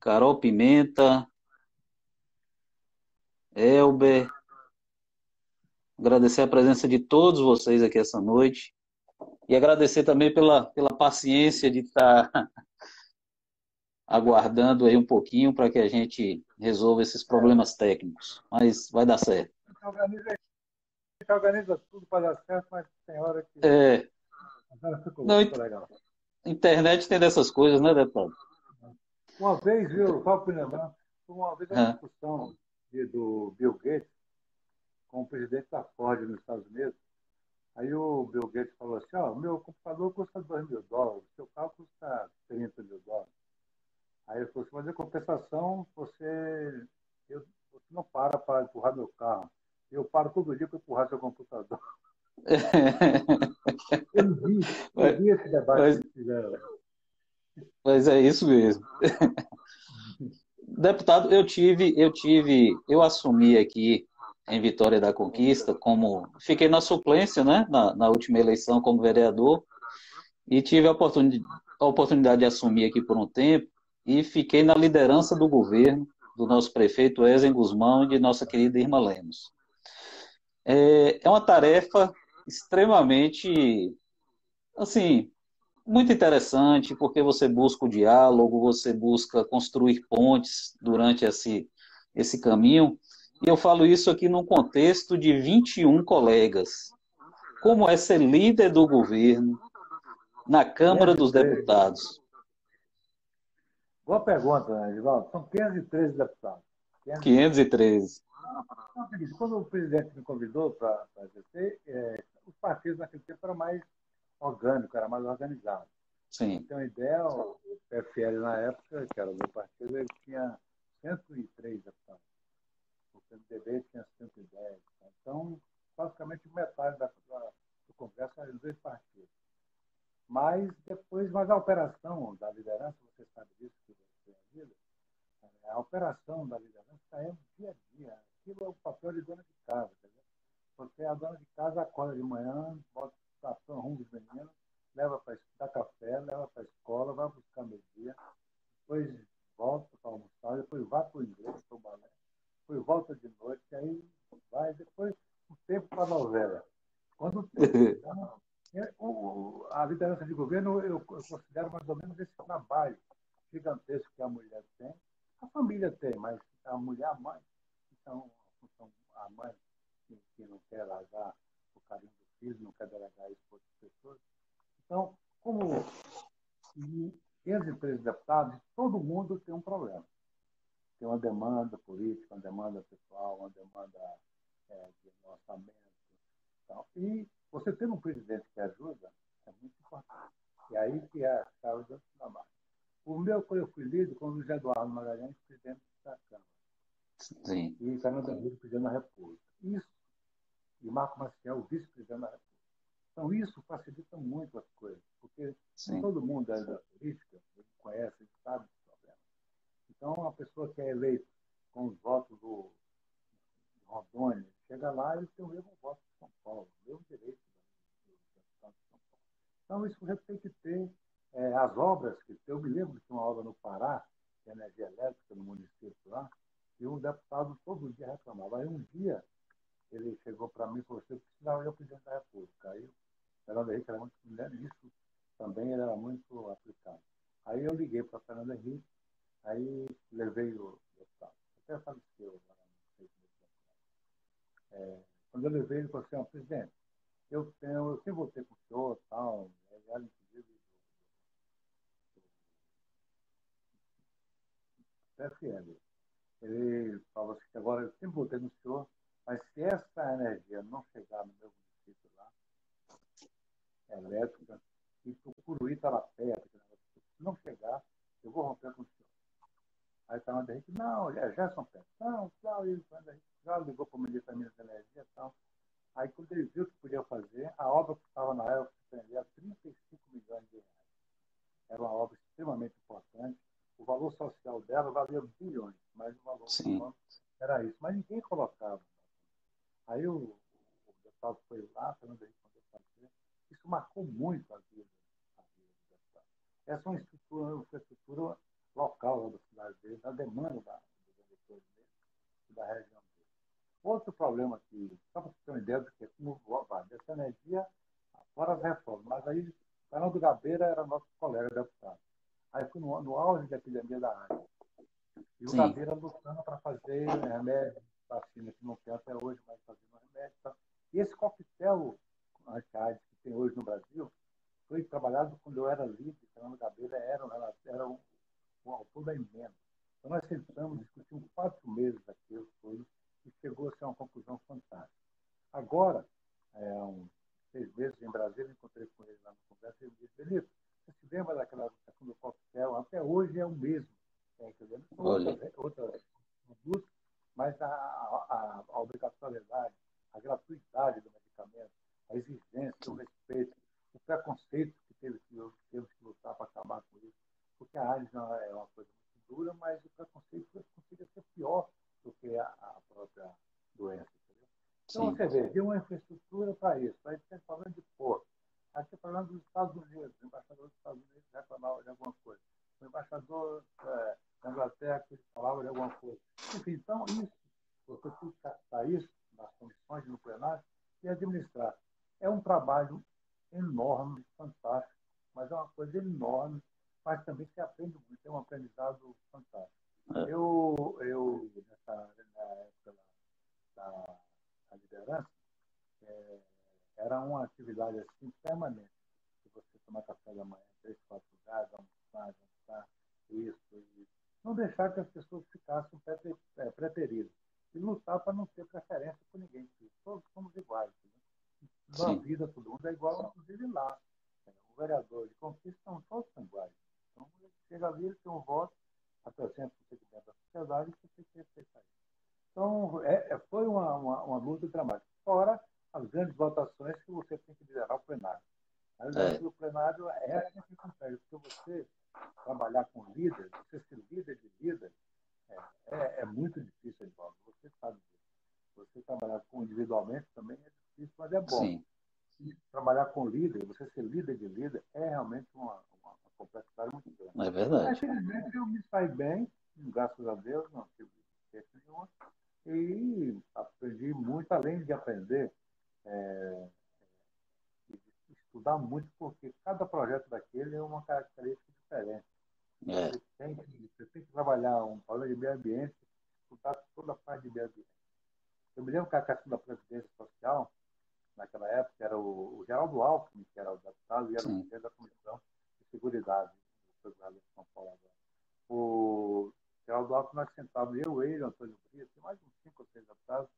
Carol Pimenta. Elber. Agradecer a presença de todos vocês aqui essa noite. E agradecer também pela, pela paciência de estar (laughs) aguardando aí um pouquinho para que a gente resolva esses problemas técnicos. Mas vai dar certo. A gente organiza, a tudo para dar certo, mas tem hora que. É, Agora ficou Não, muito legal. internet tem dessas coisas, né, deputado? Uma vez, viu, só para lembrar, uma vez uma discussão de- do Bill Gates com o presidente da Ford nos Estados Unidos. Aí o Bill Gates falou assim, ó, meu computador custa 2 mil dólares, seu carro custa 30 mil dólares. Aí ele falou assim, mas em compensação, você, eu, você não para para empurrar meu carro. Eu paro todo dia para empurrar seu computador. (laughs) Eu vi, eu vi esse debate Mas- que fizeram. Mas é isso mesmo. Deputado, eu tive, eu tive, eu assumi aqui em Vitória da Conquista como fiquei na suplência, né, na, na última eleição como vereador e tive a oportunidade, a oportunidade de assumir aqui por um tempo e fiquei na liderança do governo do nosso prefeito Ezen Guzmão e de nossa querida Irma Lemos. É, é uma tarefa extremamente, assim, muito interessante, porque você busca o diálogo, você busca construir pontes durante esse, esse caminho. E eu falo isso aqui num contexto de 21 colegas. Como é ser líder do governo na Câmara dos Deputados? Boa pergunta, né, Edivaldo. São 513 deputados. 513. 513. É quando o presidente me convidou para exercer, é, os partidos naquele tempo eram mais orgânicos, eram mais organizados. Sim, Então, a ideia, o PFL na época, que era o meu partido, ele tinha 103 deputados. O PMDB tinha 110. Então, basicamente metade da, da, do Congresso eram dois partidos. Mas depois, mas a operação da liderança, você sabe disso que você tem a vida, é, a operação da liderança é dia a dia. Aquilo é o papel de dona de casa. Entendeu? Porque a dona de casa acorda de manhã, bota o tapão rumo dos meninos, leva para dar café, leva para a escola, vai buscar meio-dia, depois volta para almoçar, depois vai para o inglês, para o balé, depois volta de noite, aí vai, depois um tempo para a novela. Quando então, (laughs) é, o- o- a liderança de governo, eu, eu considero mais ou menos esse trabalho gigantesco que a mulher tem. A família tem, mas a mulher, mãe, então, a mãe que, que não quer largar o carinho do filho, não quer delegar isso para outras pessoas. Então, como e entre três deputados, todo mundo tem um problema. Tem uma demanda política, uma demanda pessoal, uma demanda é, de orçamento. Então, e você tendo um presidente que ajuda é muito importante. E aí que é a chave do trabalho. O meu, quando eu fui líder, com o Luiz Eduardo Magalhães, presidente da Câmara, sim, e Fernando Henrique, presidente da República. Isso, e Marco Maciel, vice-presidente da República. Então, isso facilita muito as coisas, porque sim. todo mundo é da política, ele conhece, ele sabe dos problemas. Então, a pessoa que é eleita com os votos do Rondônia, chega lá e tem o mesmo voto de São Paulo, o mesmo direito do do deputado de São Paulo. Então, isso você tem que ter é, as obras, que eu me lembro de uma obra no Pará, de energia elétrica no município lá, e um deputado todo dia reclamava. Aí um dia ele chegou para mim e falou assim, eu precisava ir ao presidente da República. Aí o Fernando Henrique era muito mulher nisso, também ele era muito aplicado. Aí eu liguei para Fernando Henrique, aí levei o deputado. Até faleceu lá no. É, quando eu levei, ele falou assim, ó, presidente, eu tenho, eu sempre voltei com o senhor tal, ele era inclusive do, do PFL. Ele falou assim que agora eu sempre voltei no senhor, mas se essa energia não chegar no meu município lá, elétrica, e o Curuí está lá perto, se não chegar, eu vou romper com o senhor. Aí Fernando Henrique, não, é Gerson Pérez. Não, tal, e Henrique já ligou para o Ministério da Minas Energia e tal. Aí, quando ele viu que podia fazer, a obra que estava na época prendia 35 milhões de reais. Era uma obra extremamente importante. O valor social dela valia bilhões, mas o valor econômico era isso. Mas ninguém colocava. Aí o, o deputado foi lá, Fernando Henrique fazer. Isso marcou muito a vida, a vida do deputado. Essa é uma estrutura, uma infraestrutura local da cidade dele, da demanda da, dos eleitores dele e da região dele. Outro problema que, só para você ter uma ideia do que é como vai, dessa energia, fora as reformas, mas aí Fernando Gabeira era nosso colega deputado. Aí fui no, no auge da epidemia da AIDS. E o Sim. Lutando para fazer remédio, vacina que não tem até hoje, mas fazendo remédio. Tá? E esse coquetel anti-AIDS que tem hoje no Brasil foi trabalhado quando eu era líder, Fernando Gabeira era, era um, o autor da emenda. Então, nós sentamos, discutimos quatro meses aquilo tudo e chegou a ser uma conclusão fantástica. Agora, é, uns seis meses em Brasília, encontrei com ele lá no Congresso e ele disse, Benito, você se lembra daquela do coquetel? Até hoje é o mesmo. É, dizer, outra, outra produto, mas a, a, a, obrigatoriedade, a gratuidade do medicamento, a exigência, o respeito, o preconceito que teve que, temos que lutar para acabar com isso porque a AIDS é uma coisa muito dura, mas o preconceito consiga ser pior do que a, a própria doença. Entendeu? Então, Sim. você vê, tem uma infraestrutura para isso. Aí você falando de porto. Aqui falando dos Estados Unidos, o embaixador dos Estados Unidos reclamava de alguma coisa. O embaixador é, da Inglaterra falava de alguma coisa. Enfim, então, isso, você tem que captar isso nas comissões, no plenário, e administrar. É um trabalho enorme, fantástico, mas é uma coisa enorme mas também se aprende muito, é um aprendizado fantástico. É. Eu, eu nessa, na época da, da liderança, é, era uma atividade assim permanente. Se você tomar café da manhã, três, quatro lugares, almoçar, jantar, isso, isso. Não deixar que as pessoas ficassem é, preteridas. E lutar para não ter preferência por ninguém. Todos somos iguais. Né? Na vida, todo mundo é igual, inclusive lá. O vereador de conquista, são todos são iguais. Então, chega ali, ele tem um voto, apresenta o segmento da sociedade e você tem que respeitar isso. Então, é, é, foi uma, uma, uma luta dramática. Fora as grandes votações que você tem que liderar o plenário. A liderança é. do plenário é essa que consegue, porque você trabalhar com líder, você ser líder de líder, é, é, é muito difícil, Edvaldo. Você sabe disso. Você trabalhar com individualmente também é difícil, mas é bom. Sim. E trabalhar com líder, você ser líder de líder, é realmente uma, complexidade muito grande. É verdade. Infelizmente, eu me saí bem, graças a Deus, não tive queixa nenhuma, e aprendi muito, além de aprender, é, estudar muito, porque cada projeto daquele é uma característica diferente. É. Você, tem que, você tem que trabalhar um problema de meio ambiente, estudar toda a parte de meio ambiente. Eu me lembro que a questão da Previdência Social, naquela época, era o, o Geraldo Alckmin, que era o deputado, e era Sim. o presidente da comissão Seguridade, do Procurador de São Paulo agora. O Geraldo Alves, nós sentávamos, eu, ele, Antônio Brito, mais uns cinco ou seis deputados,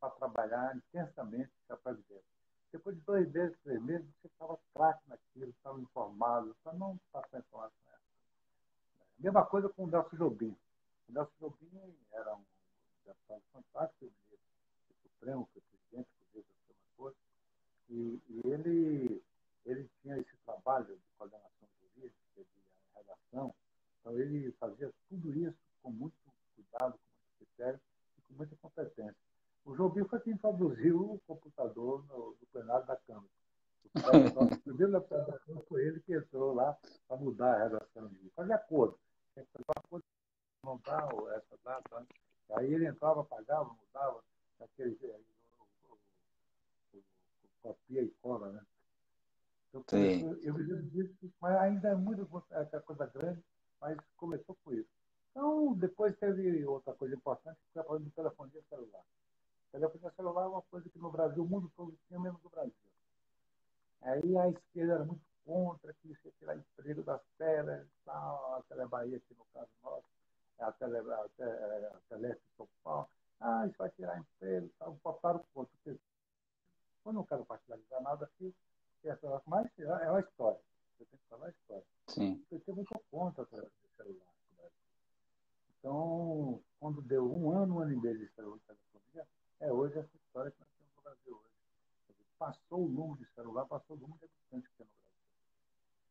para trabalhar intensamente com a Previdência. Depois de dois meses, três meses, você estava craque naquilo, estava informado, para não passar informação nessa. Mesma coisa com o Nelson Jobim. O Nelson Jobim era um deputado fantástico, ministro do Supremo, foi presidente, inclusive, da Suprema e, e ele, ele tinha esse trabalho de coordenação redação. Então, ele fazia tudo isso com muito cuidado, com muito critério e com muita competência. O Jobim foi quem introduziu o computador no, no plenário da Câmara. O primeiro deputado da Câmara foi ele que entrou lá para mudar a redação. De, fazer acordo. Tem que fazer acordo, montar essa data. Aí ele entrava, pagava, mudava, aquele, copia e cola, né? Eu, eu, eu me lembro disso, mas ainda é muito é coisa grande, mas começou com isso. Então, depois teve outra coisa importante, que foi a telefonia celular. O telefonia celular é uma coisa que no Brasil, o mundo todo tinha, menos no Brasil. Aí a esquerda era muito contra, que ia tirar emprego das telas, tal, a Telebahia, aqui no caso nosso, a, tele, a, a, a Teleste São Paulo. Ah, isso vai tirar emprego, tal, botaram contra. Eu não quero partilhar nada aqui, mas é uma história. Você tem que falar a história. Sim. O PT muito contra o celular. Então, quando deu um ano, um ano e meio de celular telefonia, é hoje essa história que nós temos no Brasil hoje. Passou o número de celular, passou o número de habitantes que tem no Brasil.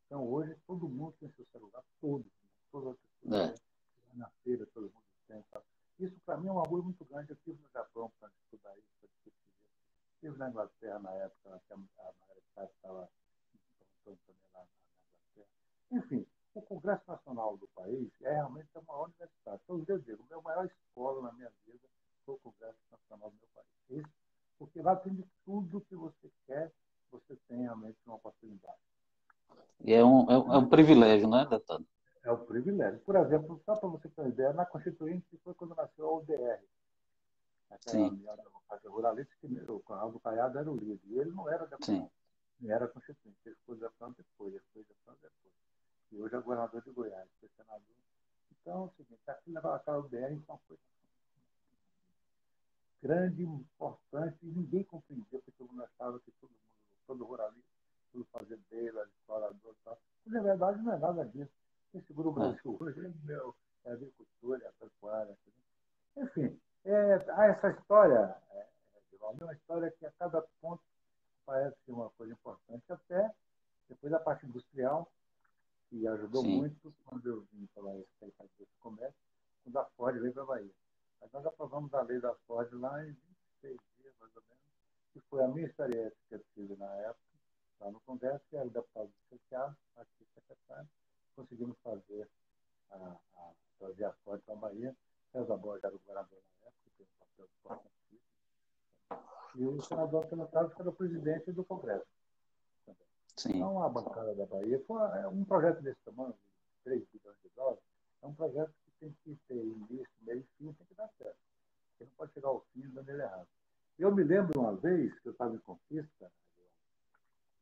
Então, hoje, todo mundo tem seu celular, todo mundo, todas as pessoas. É. Na feira, todo mundo tem. Tá? Isso, para mim, é um orgulho muito grande. Eu estive no Japão para estudar isso, para discutir isso. Estive na Inglaterra na época, que a Margarida estava também lá na Inglaterra. Enfim, o Congresso Nacional do país é realmente a maior universidade. Então, eu digo, a minha maior escola na minha vida foi o Congresso Nacional do meu país. Isso, de tudo que você quer, você tem realmente uma oportunidade. E é um, é um, é um privilégio, né, deputado? É um privilégio. Por exemplo, só para você ter uma ideia, na Constituinte foi quando nasceu a UDR. Aquela democracia ruralista, que o Ronaldo Caiado era o líder. E ele não era deputado, nem era constituinte. Ele foi deputado depois, ele foi deputado depois. E hoje é governador de Goiás, foi senador. Então, é o seguinte, aqui naquela UDR, foi grande, importante, e ninguém compreendia, porque todo mundo achava que todo mundo, todo ruralista, todo fazendeiro, explorador e tal. Mas, na verdade, não é nada disso. Quem segura o Brasil hoje é, meu, é a agricultura, é a pecuária. Enfim, é, essa história, é, é uma história que a cada ponto parece ser uma coisa importante, até depois da parte industrial, que ajudou Sim. muito quando eu vim falar isso, desse comércio, quando a Ford veio para a Bahia. Mas nós aprovamos a lei da Ford lá em 26 dias, mais ou menos, que foi a minha experiência que eu tive na época, lá no Congresso, que era o deputado especial, aqui secretário, conseguimos fazer a, a, trazer a Ford para a Bahia. César Borges era o governador na época, que tem um papel importantíssimo. E o senador Carlos era o presidente do Congresso. Sim. Então, a bancada da Bahia foi é um projeto desse tamanho, de 3 bilhões de dólares, é um projeto tem que ter início, meio e fim, tem que dar certo. Você não pode chegar ao fim dando ele errado. Eu me lembro uma vez que eu estava em Conquista,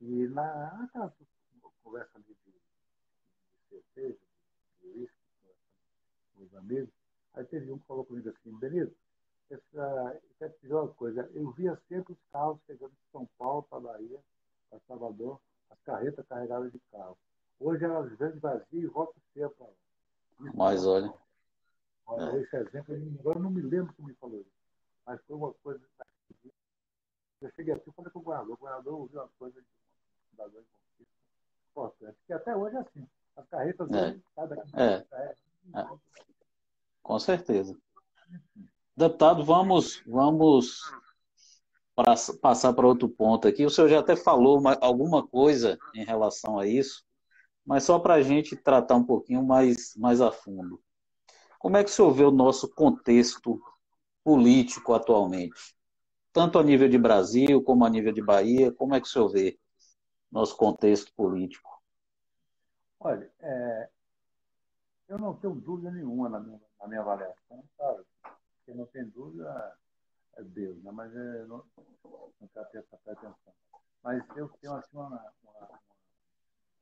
e na, conversa ali de, de cerveja, de uísque, com os amigos, aí teve um que falou comigo assim, Benito, essa, essa é a coisa, eu via sempre os carros chegando de São Paulo para Bahia, para Salvador, as carretas carregadas de carro. Hoje elas vêm vazias e voltam cedo para lá. Mas olha. Olha, é. esse exemplo, eu não me lembro que me falou isso, mas foi uma coisa. Eu cheguei aqui e falei com o governador. O governador ouviu uma coisa de um cidadão em conquista importante, que até hoje é assim. As carretas é. cada é. é. Com certeza. Deputado, vamos, vamos passar para outro ponto aqui. O senhor já até falou uma, alguma coisa em relação a isso, mas só para a gente tratar um pouquinho mais, mais a fundo. Como é que o senhor vê o nosso contexto político atualmente? Tanto a nível de Brasil, como a nível de Bahia, como é que o senhor vê nosso contexto político? Olha, é, eu não tenho dúvida nenhuma na minha, na minha avaliação, sabe? Quem não tem dúvida é Deus, né? mas é, não, não quero ter essa pretensão. Mas eu tenho assim, uma, uma, uma,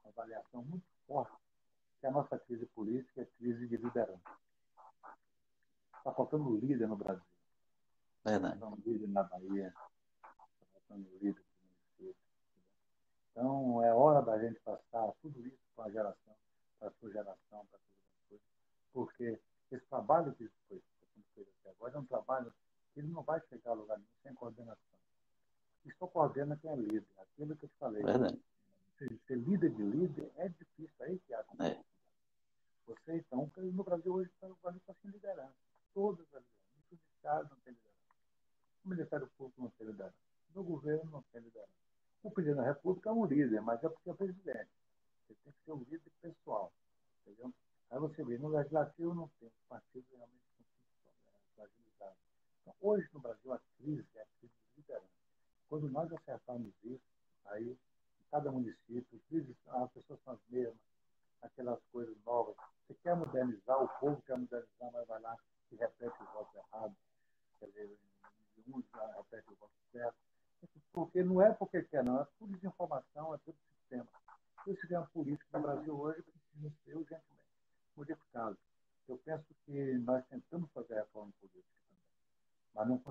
avaliação muito forte que a nossa crise política é crise de liderança. Está faltando líder no Brasil. Verdade. Está faltando líder na Bahia. Está faltando líder no município. Então, é hora da gente passar tudo isso para a geração, para a sua geração, para todas as coisas. Porque esse trabalho que foi feito até agora é um trabalho ele não vai chegar a lugar nenhum sem coordenação. E só coordena quem é líder. Aquilo que eu te falei. Verdade. Ser, ser líder de líder é difícil. Aí que há é. Você, então, no Brasil hoje, o Brasil está sem liderança. Todas as lideranças. O Estado não tem liderança. O Ministério Público não tem liderança. O governo não tem liderança. O presidente da República é um líder, mas é porque é presidente. Você tem que ser um líder pessoal. Entendeu? Aí você vê, no legislativo não tem. Os partidos realmente são fragilizados. Então, hoje no Brasil a crise é a crise de liderança. Quando nós acertarmos isso, aí em cada município, as pessoas são as mesmas, aquelas coisas novas. Você quer modernizar, o povo quer modernizar, mas vai lá e repete o voto errado. Quer dizer, um já repete o voto certo. Porque não é porque quer, não. É tudo desinformação, é tudo sistema. O sistema político no Brasil hoje precisa ser urgentemente modificado. Eu penso que nós tentamos fazer a reforma política mas não.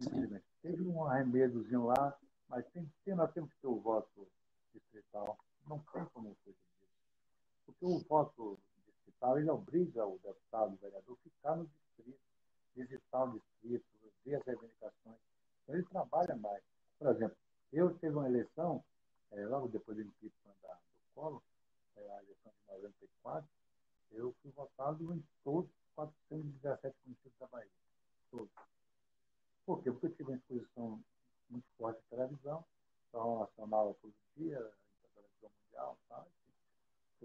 Infelizmente. Teve um arremedozinho lá, mas tem, tem, nós temos que ter o voto distrital. Não tem como fugir disso. Porque o voto tal, ele obriga o deputado, o vereador, a ficar no distrito, visitar o distrito, ver as reivindicações. Então, ele trabalha mais. Por exemplo, eu teve uma eleição, é, logo depois do impeachment da, do Collor, é, a eleição de 94, eu fui votado em todos os 417 municípios da Bahia. Todos. Por quê? Porque eu tive uma exposição muito forte de televisão, Jornal Nacional todo dia, televisão mundial, tá?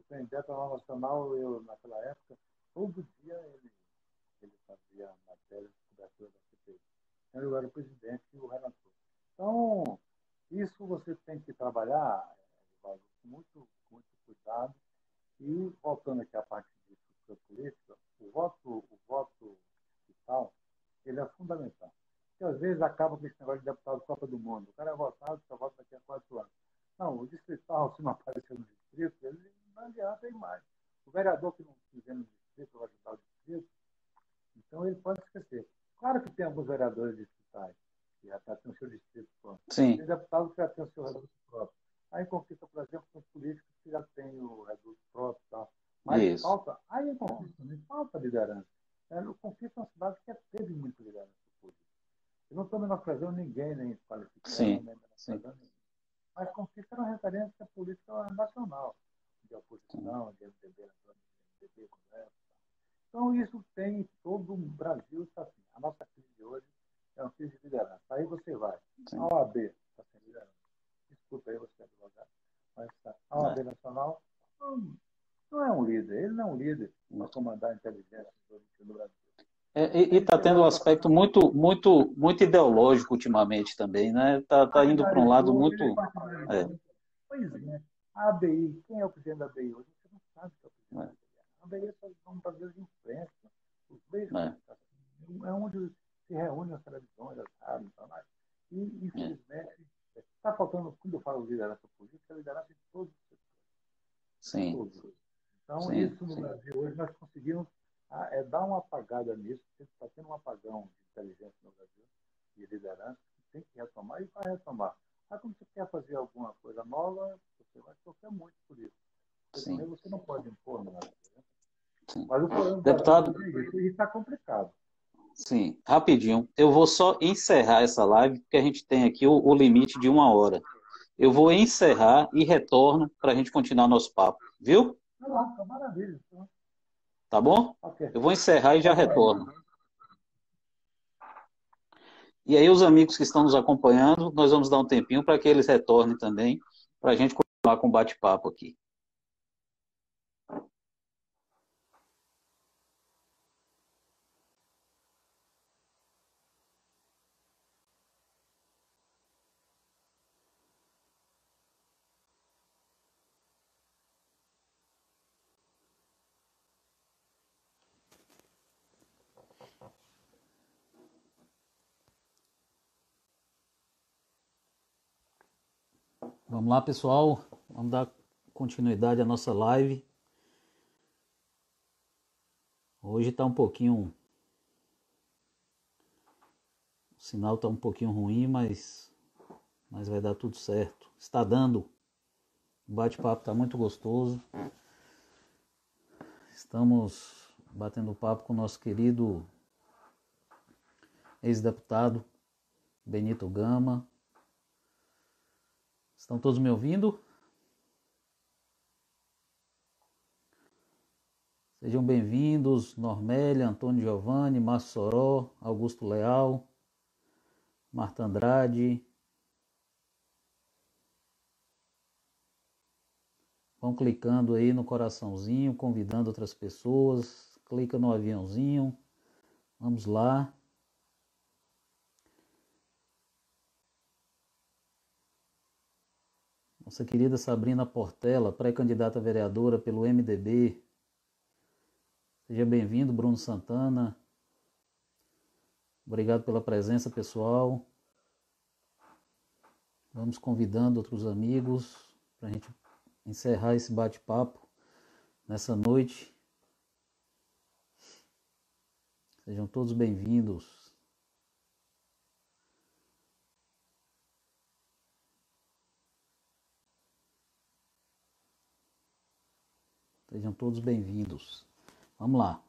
Tem ideia, Jornal Nacional, eu, naquela época, todo dia ele, ele fazia matéria de cobertura da CPI. Então, eu era o presidente e o relator. Então, isso você tem que trabalhar com muito, muito cuidado. E, voltando aqui à parte de política, o voto, o voto digital, ele é fundamental. Porque, às vezes, acaba com esse negócio de deputado Copa do Mundo. O cara é votado, só vota daqui a quatro anos. Não, o distrital, se não aparecer no distrito, ele não adianta. O vereador que não estiver no distrito vai ajudar o distrito, então ele pode esquecer. Claro que tem alguns vereadores distritais que já tem o seu distrito pronto. Sim. Tem deputado que já tem o seu reduto próprio. Aí Conquista, por exemplo, são políticos que já têm o reduto próprio e tal. Mas Isso. falta, aí Conquista também falta liderança. É, o Conquista é uma cidade que teve muita liderança política. Eu não estou menosprezando ninguém, nem qualificando, Sim, nem menosprezando ninguém. Mas Conquista era uma referência política nacional, de oposição, de MDB, de MDB, Congresso. Então, isso tem em todo o Brasil, está assim. A nossa crise de hoje é uma crise de liderança. Aí você vai. Sim. A OAB está sem liderança. Desculpa aí, você é advogado. Mas tá. a OAB Nacional não, não é um líder. Ele não é um líder para comandar a inteligência no Brasil. É, e está tendo um aspecto muito, muito, muito ideológico ultimamente também, né? Está tá indo para um lado muito. É. Pois é. A ABI, quem é o presidente da ABI hoje? Você não sabe quem é o presidente da ABI. A ABI é só um padrão de imprensa. Os meios de É. é onde se reúnem as televisões, as rádios, mais. E, infelizmente, está faltando, quando eu falo de liderança política, é liderança em todos os setores. Sim, Todos. Então, Sim, isso no sim. Brasil hoje nós conseguimos ah, é, dar uma apagada nisso, está tendo um apagão de inteligência no Brasil, de liderança, que tem que retomar e vai retomar. Mas quando você quer fazer alguma coisa nova, você vai sofrer muito por isso. Porque Sim. você não pode impor nada. Né? Mas o problema do Deputado- Brasil é está complicado. sim. Rapidinho. Eu vou só encerrar essa live, porque a gente tem aqui o, o limite de uma hora. Eu vou encerrar e retorno para a gente continuar nosso papo, viu? Tá maravilha. Então, Tá bom? Eu vou encerrar e já retorno. E aí, os amigos que estão nos acompanhando, nós vamos dar um tempinho para que eles retornem também, para a gente continuar com o bate-papo aqui. Vamos lá, pessoal. Vamos dar continuidade à nossa live. Hoje está um pouquinho. O sinal está um pouquinho ruim, mas, mas vai dar tudo certo. Está dando. O bate-papo está muito gostoso. Estamos batendo papo com o nosso querido ex-deputado Benito Gama. Estão todos me ouvindo? Sejam bem-vindos, Normélia, Antônio Giovanni, Márcio Soró, Augusto Leal, Marta Andrade. Vão clicando aí no coraçãozinho, convidando outras pessoas. Clica no aviãozinho. Vamos lá. Nossa querida Sabrina Portela, pré-candidata vereadora pelo MDB. Seja bem-vindo, Bruno Santana. Obrigado pela presença, pessoal. Vamos convidando outros amigos para a gente encerrar esse bate-papo nessa noite. Sejam todos bem-vindos. Sejam todos bem-vindos. Vamos lá.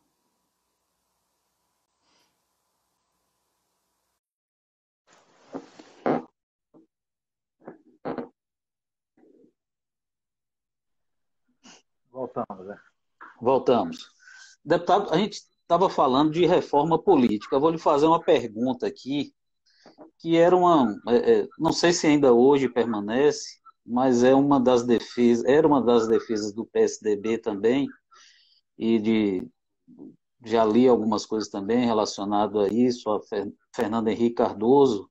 Voltamos, né? Voltamos. Deputado, a gente estava falando de reforma política. Eu vou lhe fazer uma pergunta aqui, que era uma. É, é, não sei se ainda hoje permanece, mas é uma das defesas, era uma das defesas do PSDB também, e de já li algumas coisas também relacionado a isso, a Fernando Henrique Cardoso,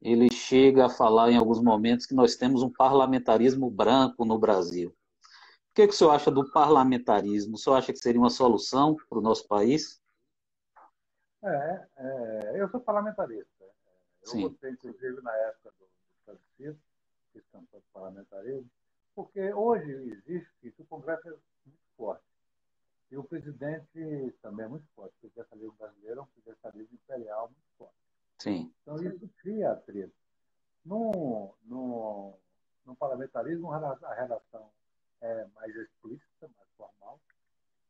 ele chega a falar em alguns momentos que nós temos um parlamentarismo branco no Brasil que, que o senhor acha do parlamentarismo? O senhor acha que seria uma solução para o nosso país? É, é, eu sou parlamentarista. Eu Sim. votei, inclusive, na época do, do fiz campanha de parlamentarismo, porque hoje existe o Congresso é muito forte. E o presidente também é muito forte. O presidencialismo brasileiro é um presidencialismo imperial muito forte. Sim. Então, isso cria atrito. No, no, no parlamentarismo, a relação é, mais explícita, mais formal.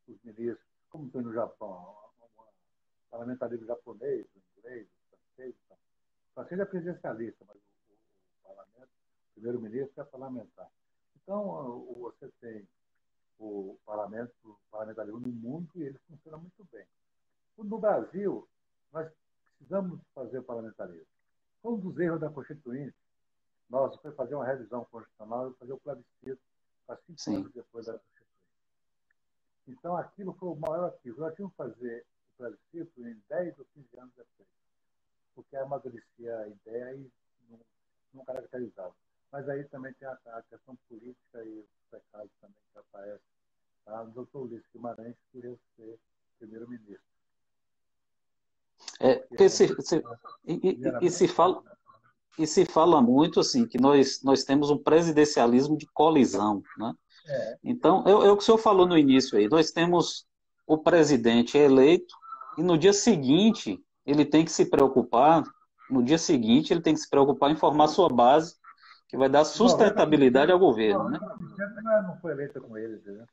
Os ministros, como tem no Japão, um parlamentarismo japonês, inglês, francês, então. o francês é presidencialista, mas o, o, o parlamento, o primeiro-ministro é parlamentar. Então, você tem o parlamento, o parlamentarismo no mundo e ele funciona muito bem. No Brasil, nós precisamos fazer o parlamentarismo. Um dos erros da Constituinte, nós foi fazer uma revisão constitucional e fazer o plebiscito há cinco Sim. anos depois da Constituição. Então, aquilo foi o maior ativo. Nós tínhamos que fazer o plebiscito em 10 ou 15 anos depois, porque amadurecia a ideia e não, não caracterizava. Mas aí também tem a, a questão política e os pecados também que aparecem. Tá? O doutor Ulisses Guimarães queria ser primeiro-ministro. É, porque se, se, e, e, e se fala e se fala muito assim que nós, nós temos um presidencialismo de colisão, né? É. Então, é, é, o que o senhor falou no início aí, nós temos o presidente eleito e no dia seguinte ele tem que se preocupar, no dia seguinte ele tem que se preocupar em formar sua base que vai dar sustentabilidade ao governo, né? Não foi eleita com ele, entendeu?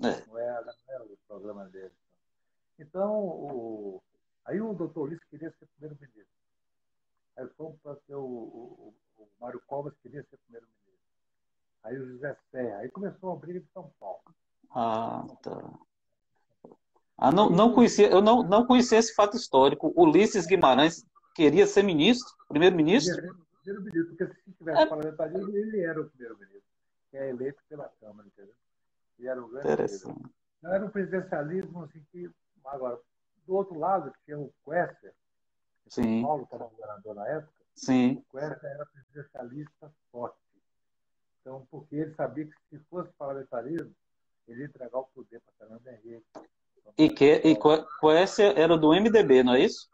É. Não, é, não é o programa dele. Então, o, aí o doutor Ulisses queria ser primeiro-ministro. Aí fomos para ter o, o, o Mário Covas queria ser primeiro-ministro. Aí o José Serra. Aí começou a briga de São Paulo. Ah, tá. Ah, não, não conhecia, eu não, não conhecia esse fato histórico. Ulisses Guimarães queria ser ministro, primeiro-ministro? Primeiro-ministro, porque se tivesse é. parlamentarismo, ele era o primeiro-ministro, que é eleito pela Câmara, entendeu? Ele era um grande Interessante. Não era um presidencialismo assim que. Agora, do outro lado, tinha o Quester, Sim. Paulo, que era governador na época, Sim. o Cuesta era presidencialista forte. Então, porque ele sabia que se fosse parlamentarismo, ele ia entregar o poder para Fernando Henrique. E, que, e Cuesta era do MDB, não é isso?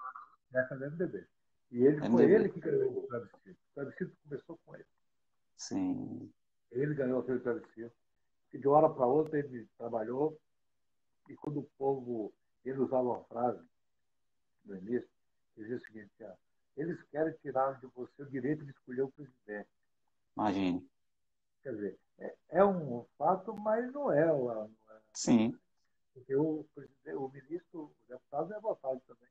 Essa do MDB. E ele, MDB. foi ele que ganhou o plebiscito. O plebiscito começou com ele. Sim. Ele ganhou aquele plebiscito. E de uma hora para outra ele trabalhou. E quando o povo, ele usava uma frase no início, ele diz o seguinte, eles querem tirar de você o direito de escolher o presidente. Imagine. Quer dizer, é, é um fato, mas não é. É Sim. Porque o, o ministro, o deputado é votado também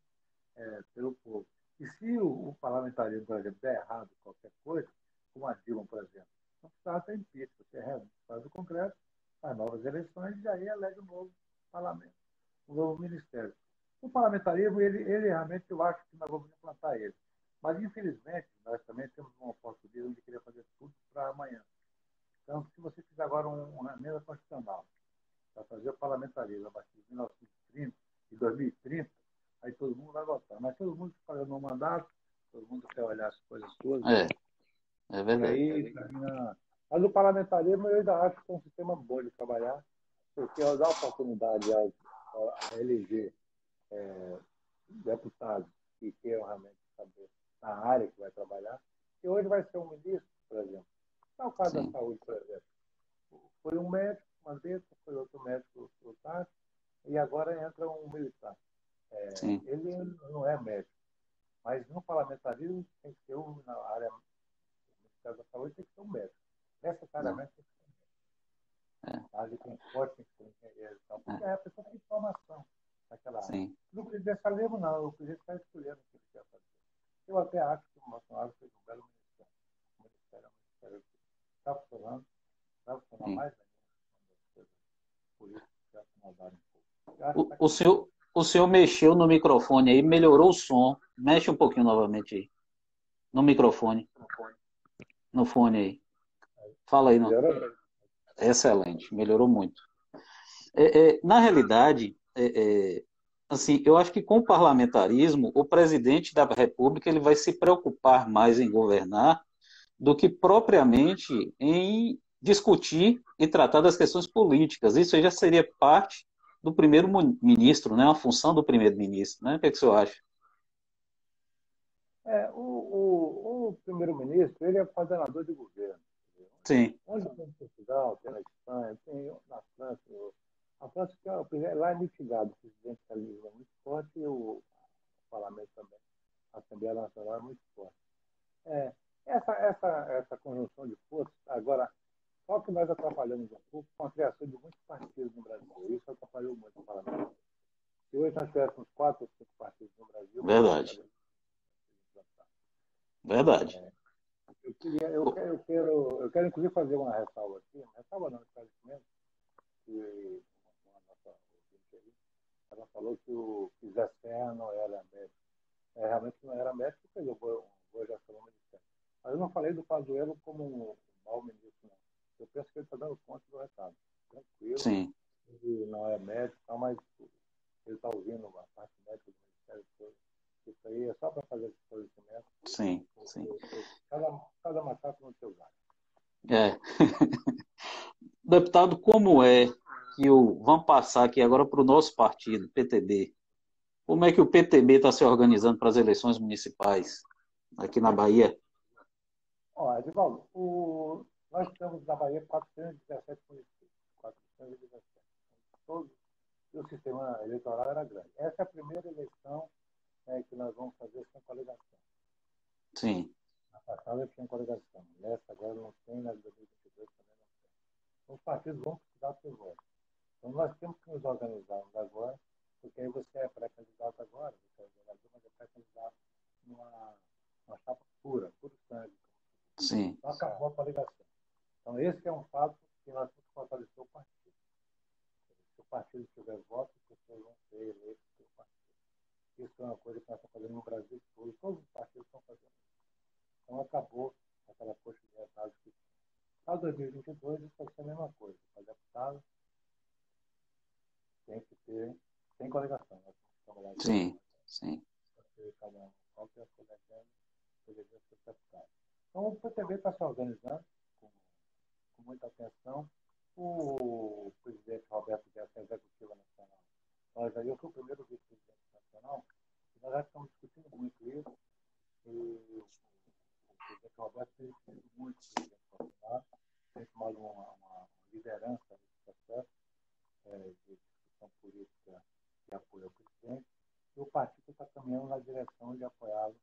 é, pelo povo. E se o, o parlamentarismo, por exemplo, der errado qualquer coisa, como a Dilma, por exemplo, não precisava ter impeachment. Você faz o Congresso, faz novas eleições e aí elege um novo parlamento, um novo ministério. O parlamentarismo, ele, ele realmente, eu acho que nós vamos implantar ele. Mas, infelizmente, nós também temos uma oportunidade de querer fazer tudo para amanhã. Então, se você fizer agora um, uma emenda constitucional para fazer o parlamentarismo a partir de 1930 e 2030, aí todo mundo vai votar. Mas todo mundo fazendo um mandato, todo mundo quer olhar as coisas todas. É, é verdade. Aí, mas o parlamentarismo eu ainda acho que é um sistema bom de trabalhar, porque dá oportunidade a, a eleger é, deputados que queiram realmente saber na área que vai trabalhar. E hoje vai ser um ministro, por exemplo. É o caso Sim. da saúde, por exemplo. Foi um médico, uma vez, foi outro médico, Tati, e agora entra um militar. É, ele não é médico, mas no parlamentarismo tem que ser um, na área do Ministério da Saúde tem que ser um médico. Necessariamente que. É. Ali tem que ter engenheiro e tal. Porque é. a pessoa tem informação naquela área. No presidencialismo, não. O presidente está escolhendo o que ele quer fazer. Eu até acho que o Bolsonaro fez um belo ministério. O ministério é um ministério que está funcionando, vai funcionar Sim. mais ainda. Por isso, já acomodaram um pouco. O, tá o, senhor, o senhor mexeu no microfone aí, melhorou o som. Mexe um pouquinho novamente aí. No microfone. No fone aí. Fala aí. No... Excelente, melhorou muito. É, é, na realidade, é, é, assim, eu acho que com o parlamentarismo, o presidente da República ele vai se preocupar mais em governar do que propriamente em discutir e tratar das questões políticas. Isso já seria parte do primeiro-ministro, né? A função do primeiro-ministro, né? O que, é que o senhor acha? É, o, o, o primeiro-ministro, ele é coordenador de governo. Sim. Onde tem Portugal, tem na Espanha, tem na França. A França, é, lá é mitigado, o presidencialismo é muito forte e o, o parlamento também, a Assembleia Nacional é muito forte. É, essa, essa, essa conjunção de forças, agora, só que nós atrapalhamos um pouco com a criação de muitos partidos no Brasil. Isso atrapalhou muito o parlamento. Se hoje nós tivéssemos quatro ou cinco partidos no Brasil. Verdade. Verdade. É, eu, queria, eu, quero, eu, quero, eu quero, inclusive, fazer uma ressalva aqui, uma ressalva não, esclarecimento, que uma nossa ouvinte aí, ela falou que o, Zé Serra não era médico. É, realmente não era médico, porque eu vou, vou já falar. Mas eu não falei do Pazuello como um mau ministro, não. Eu penso que ele está dando conta do recado. Tranquilo. Sim. Ele não é médico, mas ele está ouvindo a parte médica do Ministério todo. Isso aí é só para fazer esse esclarecimento. Sim, sim. Cada, cada macaco no seu lugar. É. (laughs) Deputado, como é que o. Vamos passar aqui agora para o nosso partido, PTB. Como é que o PTB está se organizando para as eleições municipais aqui na Bahia? Ó, Edivaldo, o... nós temos na Bahia 417 municípios. 417. Todos... o sistema eleitoral era grande. Essa é a primeira eleição é, que nós vamos fazer sem coligação. Sim. Na passada tinha coligação. Nessa agora não tem, na 2022 também não tem. Então, os partidos vão precisar seu voto. Então nós temos que nos organizarmos agora, porque aí você é pré-candidato agora, você é vereador, mas é pré-candidato numa, numa chapa pura, puro sangue. Sim. Então acabou a coligação. Então esse é um fato que nós temos que fortalecer o partido. Se o partido tiver voto, as pessoas vão ser eleitas pelo partido. Isso é uma coisa que nós estamos fazendo no Brasil todo, todos os partidos estão fazendo isso. Então acabou aquela coxa de retalhos que tinha. Para 2022, isso vai ser a mesma coisa. Para deputado, tem que ter, tem coligação. Né? Trabalhar sim, sim. Cada um, qual que é a coligação, poderia ser deputado. Então o PTB está se organizando com, com muita atenção. O presidente Roberto Guedes, executiva nacional, nós aí, eu fui o primeiro vice-presidente nacional, e nós já estamos discutindo muito isso, e o, presidente Roberto tem discutido muito o presidente Bolsonaro, tem tomado uma, uma, liderança nesse processo é, de discussão política de apoio ao presidente, e o partido está caminhando na direção de apoiá-lo,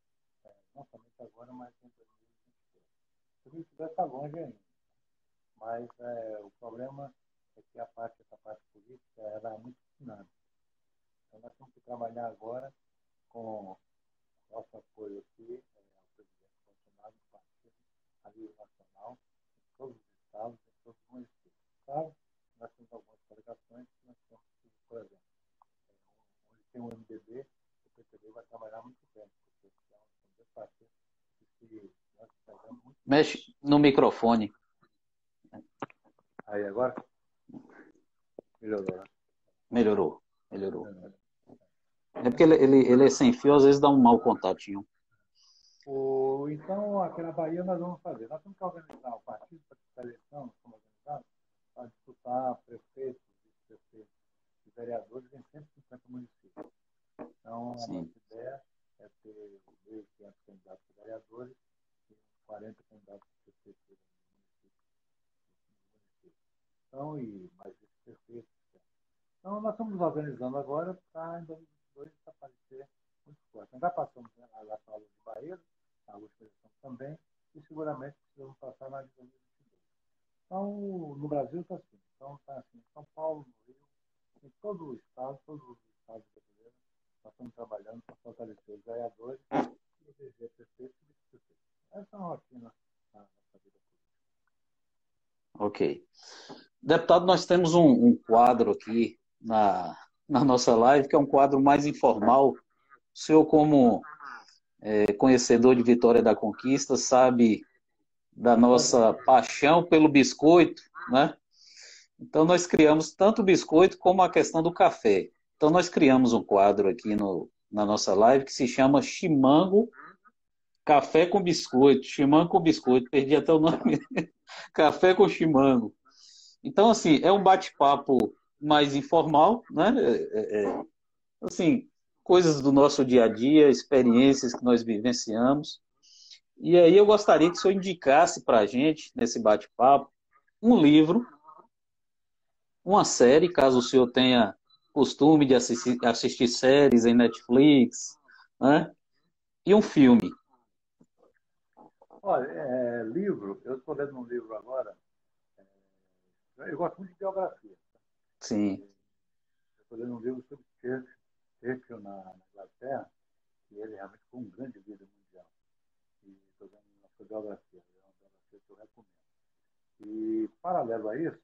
é, não somente agora, mas em 2022. 2022 está longe ainda, mas é, o problema é que a parte, essa parte política ela é muito dinâmica. Então, nós temos que trabalhar agora com nosso apoio aqui é, ao presidente Bolsonaro, do partido, a nível nacional, em todos os estados, em todos os municípios. Claro, nós temos algumas coligações que nós temos que, por exemplo, é, onde tem o MDB, o PTB vai trabalhar muito bem, porque são, são dois partidos que se nós pegamos muito Mexe no microfone. Aí, agora? Melhorou, né? Melhorou, melhorou. É porque ele, ele, ele é sem fio, às vezes dá um mau contatinho. Então, aqui na Bahia nós vamos fazer. Nós temos que organizar o partido para disputar a eleição, nós estamos organizados, para disputar prefeitos, vice-prefeitos e vereadores em 150 municípios. Então, Sim. a nossa ideia é ter 1.500 candidatos a vereadores e 40 candidatos a prefeitos Então, e mais vice-prefeitos. Então, nós estamos nos organizando agora para, em 2022, aparecer muito forte. Nós já passamos né, lá para a de Bahia, a última eleição também, e seguramente precisamos passar na de 2022. Então, no Brasil está assim. Então, pensar assim, em São Paulo, no Rio, em todo o estado, todos os estados brasileiros, nós estamos trabalhando para fortalecer os vereadores e eleger prefeitos e vice-prefeitos. Essa é uma rotina na nossa vida política. Ok. Deputado, nós temos um, um quadro aqui na, na nossa live, que é um quadro mais informal. O senhor, como é, conhecedor de Vitória da Conquista, sabe da nossa paixão pelo biscoito, né? Então nós criamos tanto o biscoito como a questão do café. Então nós criamos um quadro aqui no, na nossa live que se chama Chimango Café com Biscoito. Chimango com Biscoito, perdi até o nome. (laughs) café com Chimango. Então, assim, é um bate-papo mais informal, né? É, é, é, assim, coisas do nosso dia a dia, experiências que nós vivenciamos. E aí eu gostaria que o senhor indicasse para a gente, nesse bate-papo, um livro, uma série, caso o senhor tenha costume de assistir, assistir séries em Netflix, né? e um filme. Olha, é, livro, eu estou lendo um livro agora, eu gosto muito de biografia. Sim. Eu estou lendo um livro sobre Churchill na, na Inglaterra, e ele realmente foi um grande líder mundial. E estou vendo uma sua biografia, é uma biografia que eu recomendo. E, paralelo a isso,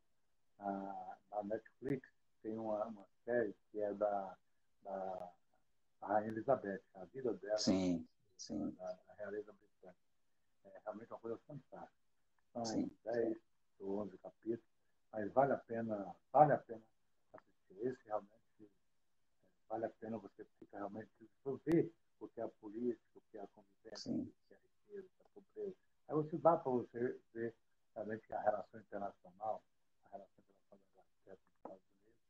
a, na Netflix tem uma, uma série que é da, da Rainha Elizabeth, a vida dela. Sim, sim. Da, da realeza britânica. É realmente uma coisa fantástica. São sim. 10 ou 11 capítulos, mas vale a pena, vale a pena assistir. Esse realmente vale a pena você ficar realmente ver o que é a política, o que é a convivência, Sim. o que é a riqueza, a pobreza. Aí você dá para você ver realmente a relação internacional, a relação internacional da Inglaterra com os Estados Unidos.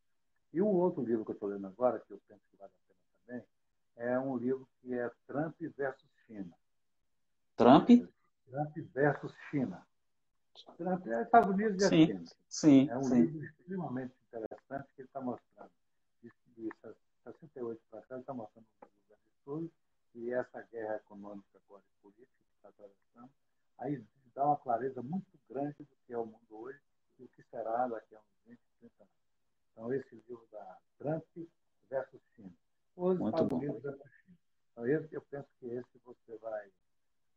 E um outro livro que eu estou lendo agora, que eu penso que vale a pena também, é um livro que é Trump versus China. Trump? Trump versus China. Trump é Estados Unidos e sim, China. Sim, é um sim. livro extremamente interessante que ele está mostrando de, de 68 para cá, ele está mostrando um grande estudo e essa guerra econômica agora e política que está atravessando, aí dá uma clareza muito grande do que é o mundo hoje e o que será daqui a uns 20, 30 anos. Então, esse livro da Trump versus China. Os Muito Estados bom. Unidos versus China. Então, esse, eu penso que esse você vai.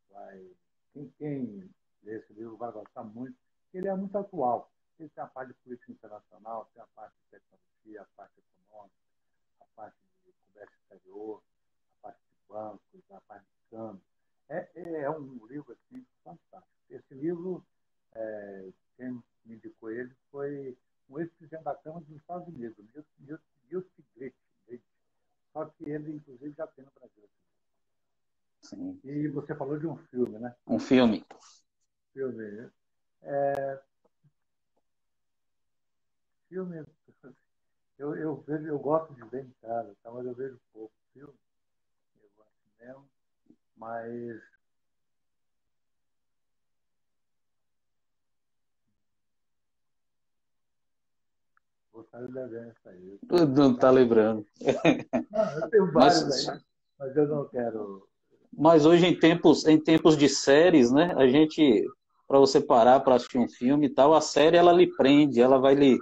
vai quem, quem esse livro vai gostar muito. Ele é muito atual. Ele tem a parte de política internacional, tem a parte de tecnologia, a parte econômica, a parte de comércio exterior, a parte de bancos, a parte de câmbio. É, é, é um livro assim, fantástico. Esse livro, é, quem me indicou ele foi um ex-presidente da Câmara dos Estados Unidos, Newt Gingrich. Só que ele, inclusive, já tem no Brasil. Sim. E você falou de um filme, né? Um filme. Filme. É... Filme. Eu, eu, vejo, eu gosto de ver em casa, tá? mas eu vejo pouco filme. Eu gosto mesmo. Mas Vou estar devendo isso aí. Não está lembrando. Não, eu tenho (laughs) vários mas, aí, mas eu não quero. Mas hoje, em tempos, em tempos de séries, né? A gente, para você parar para assistir um filme e tal, a série ela lhe prende, ela vai lhe.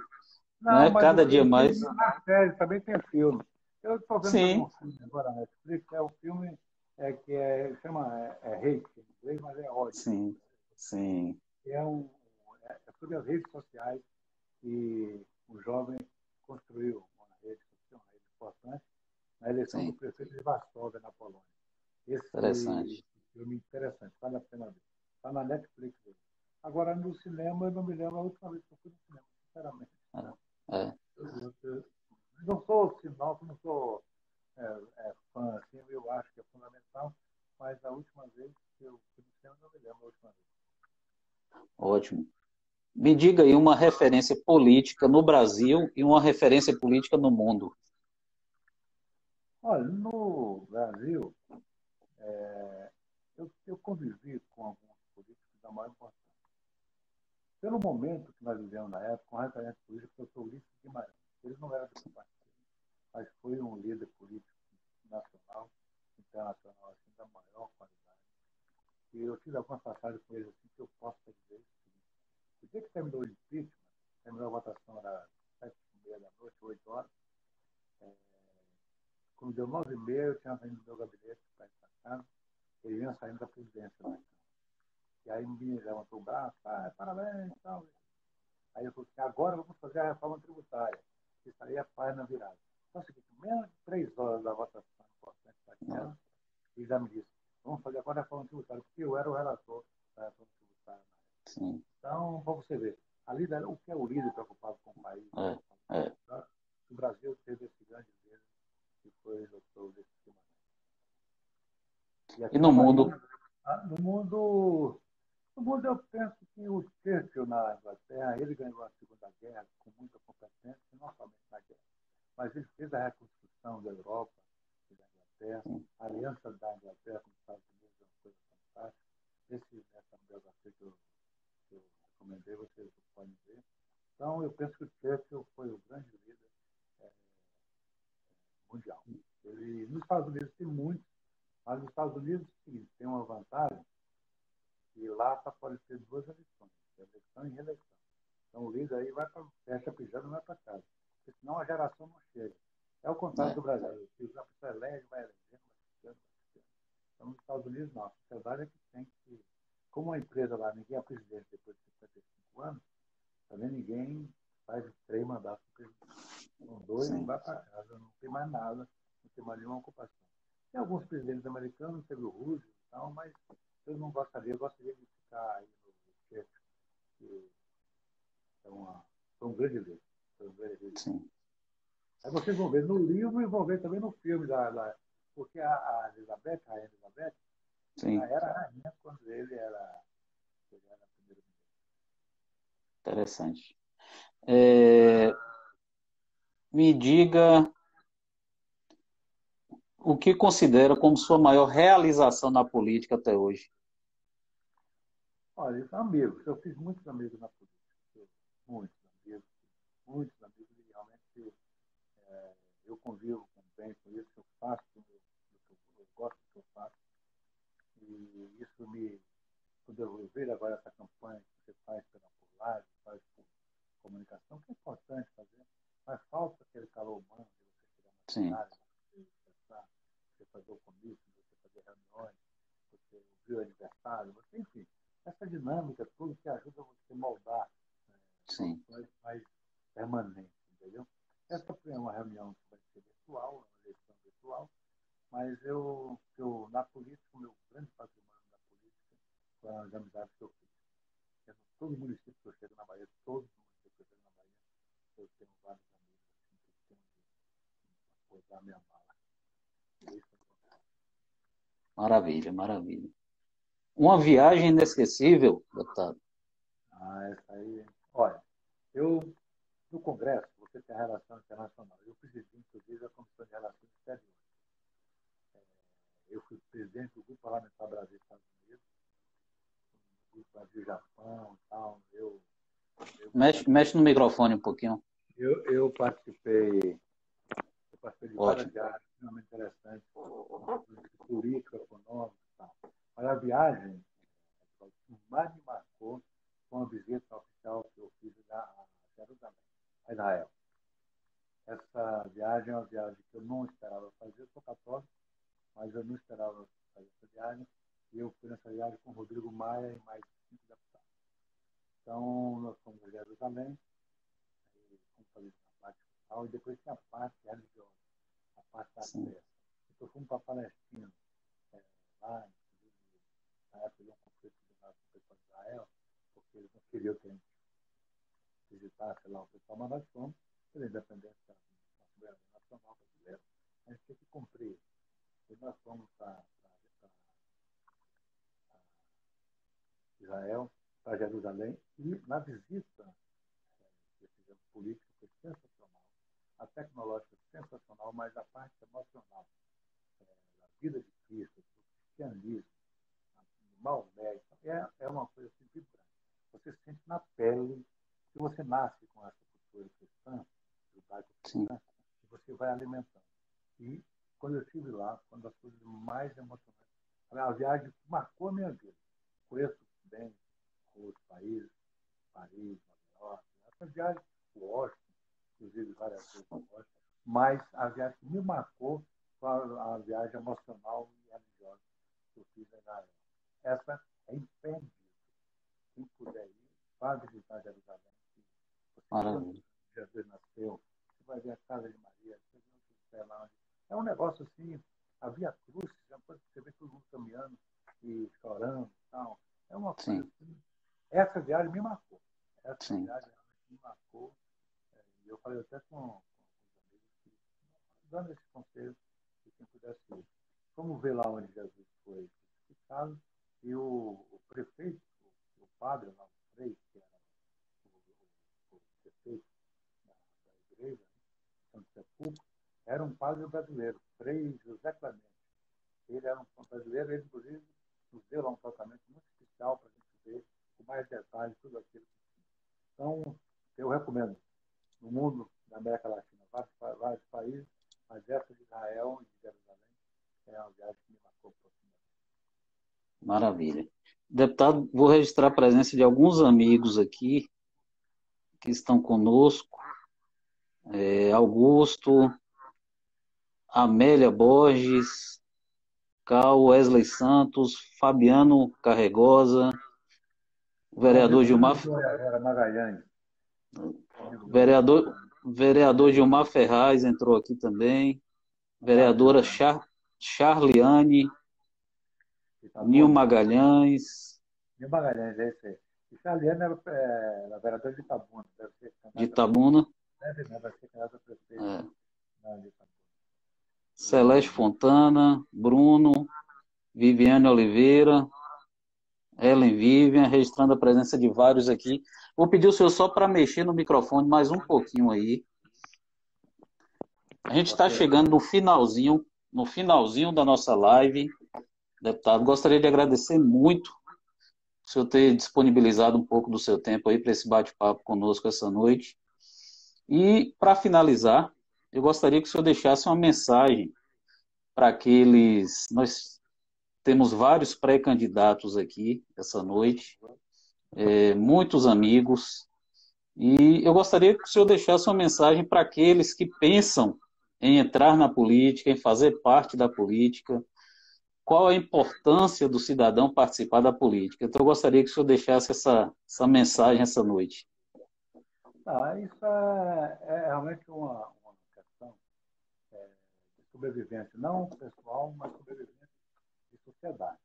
Não, né? Cada dia mais. Na série também tem filme. Eu estou vendo Sim. um filme agora na Netflix, é um filme é, que é, chama é, é hate em inglês, mas é ódio. Sim, sim. É, um, é sobre as redes sociais que o jovem construiu uma rede social, uma rede importante, na eleição Sim. do prefeito de Varsóvia, na Polônia. Esse Interessante. filme interessante, vale a pena ver. Está na Netflix. Agora, no cinema, eu não me lembro a última vez que eu fui no cinema, sinceramente. É. Eu, eu, não sou sinal, não sou é, é, fã, assim, eu acho que é fundamental, mas a última vez que eu fui no cinema, eu não me lembro a última vez. Ótimo. Me diga aí uma referência política no Brasil e uma referência política no mundo. Olha, no Brasil, é, eu, eu, convivi com alguns da maior importância. Pelo momento que nós vivemos na época, referência política, eu sou Ulisses Guimarães. Ele não era do partido, mas foi um líder político nacional, internacional, assim, da maior qualidade. E eu tive algumas passagens com ele assim, que eu posso dizer o dia que terminou o impeachment, terminou a votação, era sete e meia da noite, oito horas. É, quando deu nove e meia, eu tinha saído do meu gabinete para ir para casa, ele vinha saindo da presidência lá. E aí me levantou o braço, ah, parabéns, tal. Aí eu falei assim, agora vamos fazer a reforma tributária. Isso aí é paz na virada. Então, é o seguinte, menos de três horas da votação importante daquela, e já me disse, vamos fazer agora a reforma tributária, porque eu era o relator da reforma tributária. Sim. Então, para você ver, ali o que é o líder preocupado com o país. É, é. O Brasil teve esse grande líder, que foi o doutor Ulisses E, e no mundo? Ah, no mundo no mundo, eu penso que o Churchill, na Inglaterra, ele ganhou a Segunda Guerra com muita competência, não somente na guerra, mas ele fez a reconstrução da Europa e da Inglaterra, a aliança da Inglaterra com os Estados Unidos é uma coisa fantástica. Esse, essa biografia que eu, que eu recomendei, vocês podem ver. Então, eu penso que o Churchill foi o grande líder é, mundial. Ele, nos Estados Unidos tem muitos, mas nos Estados Unidos, sim, tem uma vantagem e lá só pode ter duas eleições, eleição e reeleição. Então o líder aí vai para fecha pijama e vai para casa. Porque senão a geração não chega. É o contrário é. do Brasil. Se a pessoa elege, vai eleger, vai ficando, vai ficando. Então nos Estados Unidos não. A sociedade é que tem que. Como a empresa lá, ninguém é presidente depois de 55 anos, também ninguém faz três mandatos presidente. Com dois, não vai para casa, não tem mais nada, não tem mais nenhuma ocupação. Tem alguns presidentes americanos, teve o Roosevelt e tal, mas eu não gostaria, eu gostaria de ficar aí no que é uma, foi um grande livro. Foi um grande livro. Sim. Aí vocês vão ver no livro e vão ver também no filme, da, da porque a, a Elizabeth, a Rainha Elizabeth, Sim. era rainha quando ele era, ele era primeiro-ministro. Interessante. É, me diga o que considera como sua maior realização na política até hoje. Olha, amigos, eu fiz muitos amigos na política, muitos amigos, muitos amigos, e realmente é, eu convivo bem com isso eu faço, eu, eu, gosto do que eu faço, e isso me, quando eu vejo agora essa campanha que você faz pela live, faz por comunicação, que é importante fazer, mas falta aquele calor humano de você chegar na cidade, você, você fazer o comício, você fazer reuniões, você ouvir o aniversário, você, enfim, essa dinâmica tudo que ajuda você a moldar né, mais permanente, entendeu? Essa foi uma reunião que vai ser virtual, uma eleição virtual, mas eu, eu na política, o meu grande patrimônio na política foi as amizades que eu fiz. Eu, todo município que eu chego na Bahia, todos os municípios que eu chego na Bahia, eu tenho vários amigos assim, que têm uma coisa a minha mala. É maravilha, maravilha. Uma viagem inesquecível, deputado? Ah, essa aí. Olha, eu, no Congresso, você tem a relação internacional. Eu presidi, inclusive, a Comissão de Relações Exteriores. É, eu fui presidente do Grupo Parlamentar Brasil-Estados Unidos, do Grupo Brasil-Japão e tal. Eu, eu, mexe, mexe no microfone um pouquinho. Eu, eu participei, eu participei de várias viagens extremamente interessantes, política, econômica e tal. Mas a viagem, o mais me marcou foi uma visita oficial que eu fiz a Jerusalém, a Israel. Essa viagem é uma viagem que eu não esperava fazer, eu sou católico, mas eu não esperava fazer essa viagem. E eu fui nessa viagem com o Rodrigo Maia e mais cinco deputados. Então, nós fomos a Jerusalém, aí, fomos fazer a parte social, e depois tinha a parte religiosa, a parte da festa. Então, fomos para a Palestina, é, lá em na época de um conflito com Israel, porque eles não queriam que a gente visitasse lá o pessoal, mas nós fomos pela independência da soberania nacional brasileira. A gente tem que cumprir. E nós fomos para Israel, para Jerusalém, e na visita é, que fizemos política foi sensacional, a tecnológica sensacional, mas a parte emocional é, da vida de Cristo, do cristianismo, Maomé, é, é uma coisa assim vibrante. Você sente na pele que você nasce com essa cultura cristã, judaico-cristã, e você vai alimentando. E quando eu estive lá, uma das coisas mais emocionantes, a viagem marcou a minha vida. Conheço bem outros países, Paris, Nova York, Uma viagem para Washington, inclusive várias vezes Washington, mas a viagem que me marcou foi a viagem emocional e religiosa que eu fiz em Israel. Essa é imperdível. Quem puder ir, vá visitar Jerusalém. Maravilha. Jesus nasceu, você vai ver a casa de Maria, você o lá. É um negócio assim, havia cruz, você vê todo mundo caminhando e chorando e tal. É uma coisa Sim. assim. Essa viagem me marcou. Essa Sim. viagem me marcou. É, e eu falei até com, com os amigos que, dando esse conselho, que quem pudesse ir. Vamos ver lá onde Jesus foi crucificado. E o, o prefeito, o, padre lá, o Frei, que era o, o prefeito da, da igreja, Santo Sepulcro, era um padre brasileiro, Frei José Clemente. Ele era um brasileiro, ele, inclusive, nos deu lá um tratamento muito especial para a gente ver com mais detalhes tudo aquilo que tinha. Então, eu recomendo, no mundo, na América Latina, vários, vários países, mas essa de Israel e de Jerusalém é uma viagem que me marcou profundamente. Maravilha. Deputado, vou registrar a presença de alguns amigos aqui que estão conosco. É, Augusto, Amélia Borges, Cal Wesley Santos, Fabiano Carregosa, o vereador Gilmar. Magalhães. Vereador, vereador Gilmar Ferraz entrou aqui também. Vereadora Char, Charliane. Nil Magalhães. Nil Magalhães, é esse aí. Era, é, é vereadora de Itabuna. de Itabuna. Deve, né? Vai ser candidata a prefeito. É. Celeste Fontana, Bruno, Viviane Oliveira, Ellen Vivian, registrando a presença de vários aqui. Vou pedir o senhor só para mexer no microfone mais um pouquinho aí. A gente está chegando no finalzinho, no finalzinho da nossa live. Deputado, gostaria de agradecer muito o senhor ter disponibilizado um pouco do seu tempo aí para esse bate-papo conosco essa noite. E, para finalizar, eu gostaria que o senhor deixasse uma mensagem para aqueles. Nós temos vários pré-candidatos aqui essa noite, é, muitos amigos, e eu gostaria que o senhor deixasse uma mensagem para aqueles que pensam em entrar na política, em fazer parte da política, qual a importância do cidadão participar da política. Então, eu gostaria que o senhor deixasse essa, essa mensagem essa noite. Ah, isso é, é realmente uma, sobrevivência, não pessoal, mas sobrevivência de sociedade.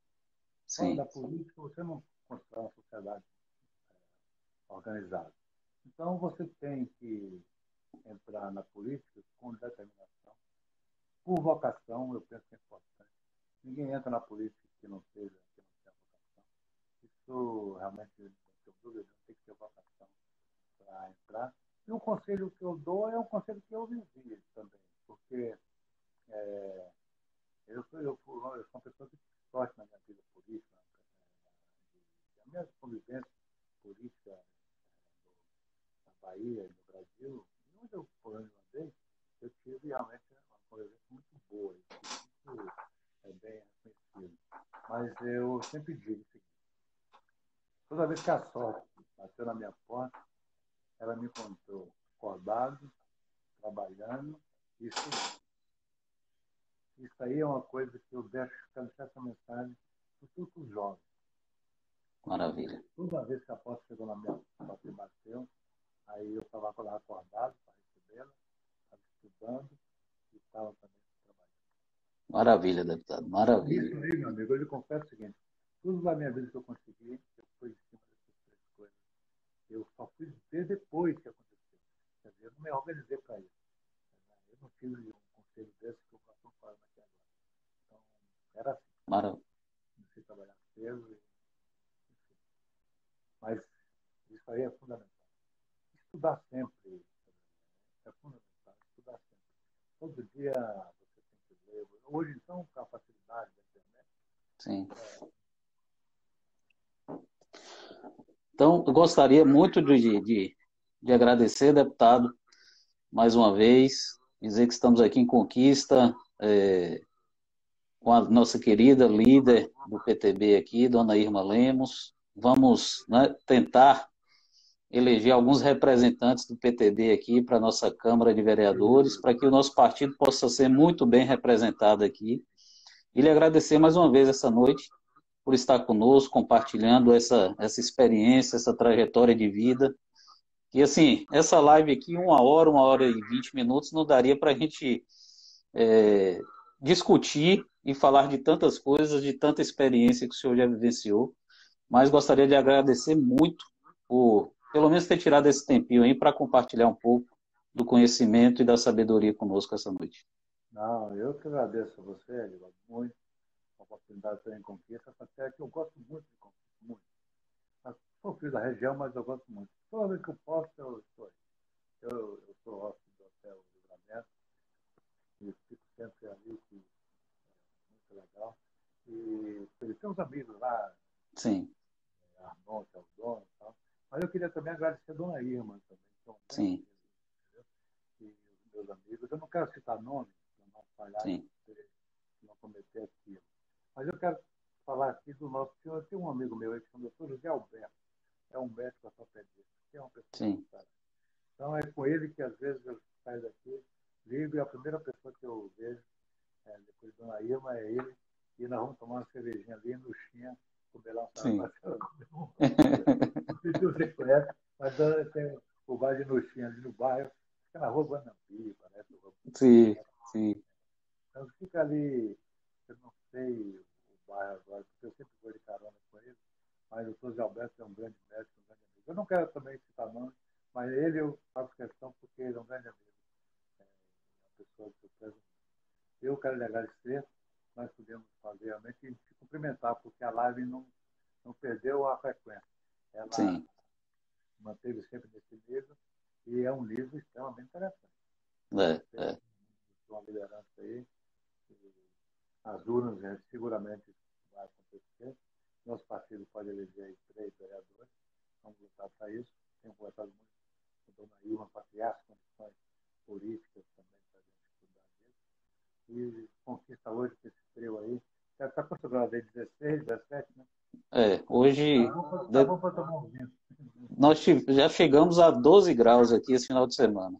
Sim. da política, você não constrói uma sociedade é, organizada. Então, você tem que entrar na política com determinação, por vocação, eu penso que é importante. Ninguém entra na política que não seja, que não tenha vocação. Isso realmente, não tenho dúvida, tem que ter vocação para entrar. E o conselho que eu dou é um conselho que eu vivi também, porque é, eu, sou, eu, eu sou uma pessoa que sorte na minha vida política, né? a minha convivência política é, na Bahia no Brasil, onde eu, por onde eu andei, eu tive realmente uma convivência muito boa, isso é bem reconhecido. Mas eu sempre digo o seguinte, toda vez que a sorte bateu na minha porta, ela me encontrou acordado, trabalhando e estudando. Isso aí é uma coisa que eu deixo, deixar essa mensagem para todos os jovens. Maravilha. Toda vez que a porta chegou na minha porta e bateu, aí eu estava acordado para recebê-la, estava estudando e estava também. Maravilha, deputado, maravilha. Isso aí, meu amigo, eu lhe confesso o seguinte, tudo na minha vida que eu consegui, eu fui em cima dessas três coisas. Eu só fui ver depois que aconteceu. Quer dizer, eu não me organizei para isso. Eu não tive um conselho desse que eu faço fora aqui agora. Então, era assim. Maravilha. Comecei a trabalhar. E, enfim. Mas isso aí é fundamental. Estudar sempre é fundamental. Estudar sempre. Todo dia você tem que ler. Hoje, então, com a facilidade da internet. Sim. Então, eu gostaria muito de, de, de agradecer, deputado, mais uma vez, dizer que estamos aqui em Conquista, é, com a nossa querida líder do PTB aqui, dona Irma Lemos. Vamos né, tentar eleger alguns representantes do PTB aqui para a nossa Câmara de Vereadores, para que o nosso partido possa ser muito bem representado aqui. E lhe agradecer mais uma vez essa noite por estar conosco, compartilhando essa, essa experiência, essa trajetória de vida. E assim, essa live aqui, uma hora, uma hora e vinte minutos, não daria para a gente é, discutir e falar de tantas coisas, de tanta experiência que o senhor já vivenciou. Mas gostaria de agradecer muito por, pelo menos, ter tirado esse tempinho aí para compartilhar um pouco do conhecimento e da sabedoria conosco essa noite. Não, eu que agradeço a você, Edvaldo, muito a oportunidade de estar em Conquista, essa terra que eu gosto muito de Conquista, muito. Eu sou filho da região, mas eu gosto muito. Toda vez que eu posso, eu estou aí. Eu, eu sou hóspede do Hotel Livramento e fico sempre ali, que é muito legal. E ele tem uns amigos lá, Sim. É, Arnon, que é o dono e tal. Mas eu queria também agradecer a dona Irma também, um Sim. e os meus amigos. Eu não quero citar nomes, para não falhar, Sim. não cometer aquilo. Mas eu quero falar aqui do nosso senhor. Tem um amigo meu aí que chama doutor José Alberto. É um médico ortopedista, que é uma pessoa Sim. cara. Então é com ele que às vezes eu saio daqui, ligo e a primeira pessoa que eu vejo, é, depois de Dona Irma, é ele. E nós vamos tomar uma cervejinha ali no Xinha, lá um Sim. Não sei se você conhece, mas tem o bar de Noxinha ali no bairro, fica na rua Guanambi, parece. Rua Sim, sim. então fica ali, eu não sei o bairro agora, porque eu sempre vou de carona com ele, mas o Zé Alberto é um grande médico, um grande amigo. Eu não quero também citar nome, mas ele eu faço questão porque ele é um grande amigo. É uma pessoa que eu prezo muito. Eu quero lhe agradecer, nós podemos fazer realmente e te cumprimentar, porque a live não, não perdeu a frequência. Ela Sim. manteve sempre nesse nível e é um livro extremamente interessante É, é. uma liderança aí. As urnas né, seguramente vai acontecer. Nosso partido pode eleger aí três vereadores. Vamos lutar para isso. Tenho conversado muito com a dona Ilma para criar as condições políticas também para a gente cuidar disso. E conquista hoje com esse trio aí. Já está quanto grau aí? 16, 17, né? É, hoje Tá bom tá bom um nós já chegamos a 12 graus aqui esse final de semana.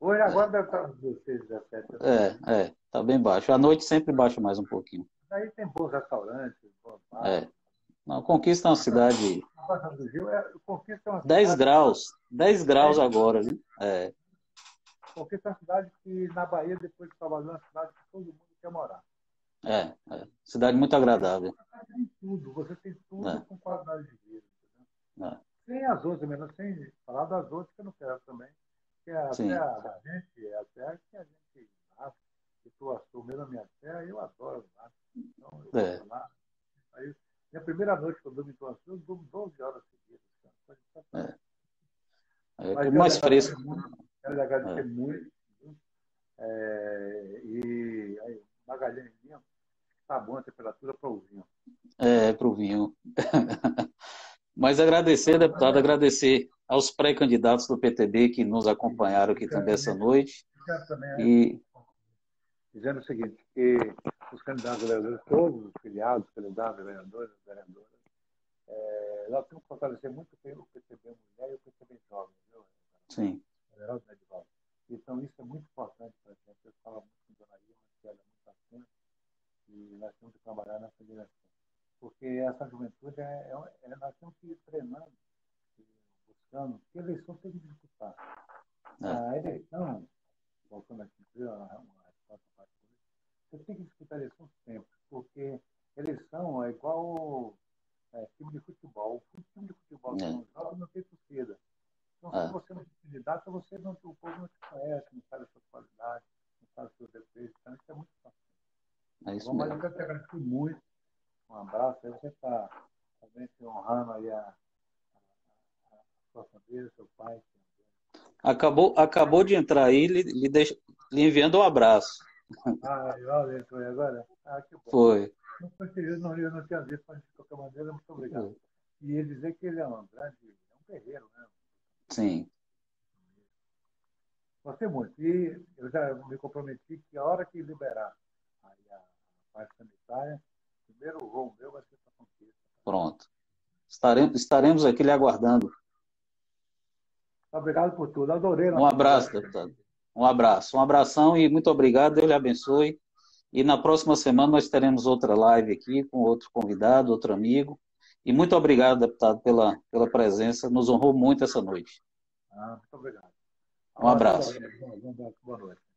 Hoje agora deve estar uns 16, 17. né? É, é, tá bem baixo. À noite sempre baixa mais um pouquinho. Aí tem bons restaurantes, bons bares. É. Não, Conquista é uma cidade A é, Conquista é uma 10 cidade- graus, 10 graus agora, viu? É, Conquista é uma cidade que na Bahia, depois de Salvador, é uma cidade que todo mundo quer morar. é, é. Cidade muito agradável. Você tem tudo, você tem tudo É. com qualidade de vida. É. Sem as outras, menos sem falar das outras que eu não quero também. Que é Sim. até a da gente, é a terra que a gente nasce, que tu assou mesmo a minha terra, eu adoro lá. Então, eu É. vou lá. Aí, minha primeira noite que eu durmo em Tuaçu, eu durmo 12 horas seguidas. sensacional. É, é mais fresco. muito, Quero lhe agradecer É. muito. É, e aí, Magalhães Lima, tá bom a temperatura para o vinho. É, para o vinho. (laughs) Mas agradecer, deputado, agradecer aos pré-candidatos do PTB que nos acompanharam aqui também essa noite. E dizendo o seguinte, que os candidatos vereadores, todos os filiados, candidatos vereadores, vereadoras, é, nós temos que fortalecer muito bem o PTB Mulher e o PTB Jovem, viu? sim, Geraldo Medival. Então, isso é muito importante para a gente. Eu falo muito com Dona Irma, que ela é muito atenta, e nós temos que trabalhar nessa direção. Porque essa juventude, é, é, é- nós temos que ir treinando, buscando, porque eleição tem que disputar. É. A eleição, voltando aqui, uma, resposta para você tem que disputar a eleição sempre, porque eleição é igual é, time de futebol. O time de futebol É. não joga não tem torcida. Então, É. se você não se candidata, você não, o povo não te conhece, não sabe as suas qualidades, não sabe os seus defeitos. Então, isso é muito fácil. é isso Bom, mas eu quero te agradecer muito. Um abraço. Aí você está realmente honrando aí a, a, a, a sua família, seu pai. Acabou, acabou de entrar aí, lhe, lhe, deixa- lhe enviando um abraço. Ah, entrou aí agora? Ah, que bom. Foi. Não foi querido, não, eu não tinha visto, mas de qualquer maneira, muito obrigado. E ele dizer que ele é um grande, é um guerreiro, né? Sim, Gostei muito. E eu já me comprometi que a hora que liberar aí a parte sanitária, o primeiro voo meu vai ser para conquista. pronto. Estaremos, estaremos aqui lhe aguardando. Obrigado por tudo. Adorei. Um abraço, deputado. Um abraço. Um abração e muito obrigado. Deus lhe abençoe. E na próxima semana nós teremos outra live aqui com outro convidado, outro amigo. E muito obrigado, deputado, pela, pela presença. Nos honrou muito essa noite. Ah, muito obrigado. Um abraço. Boa noite.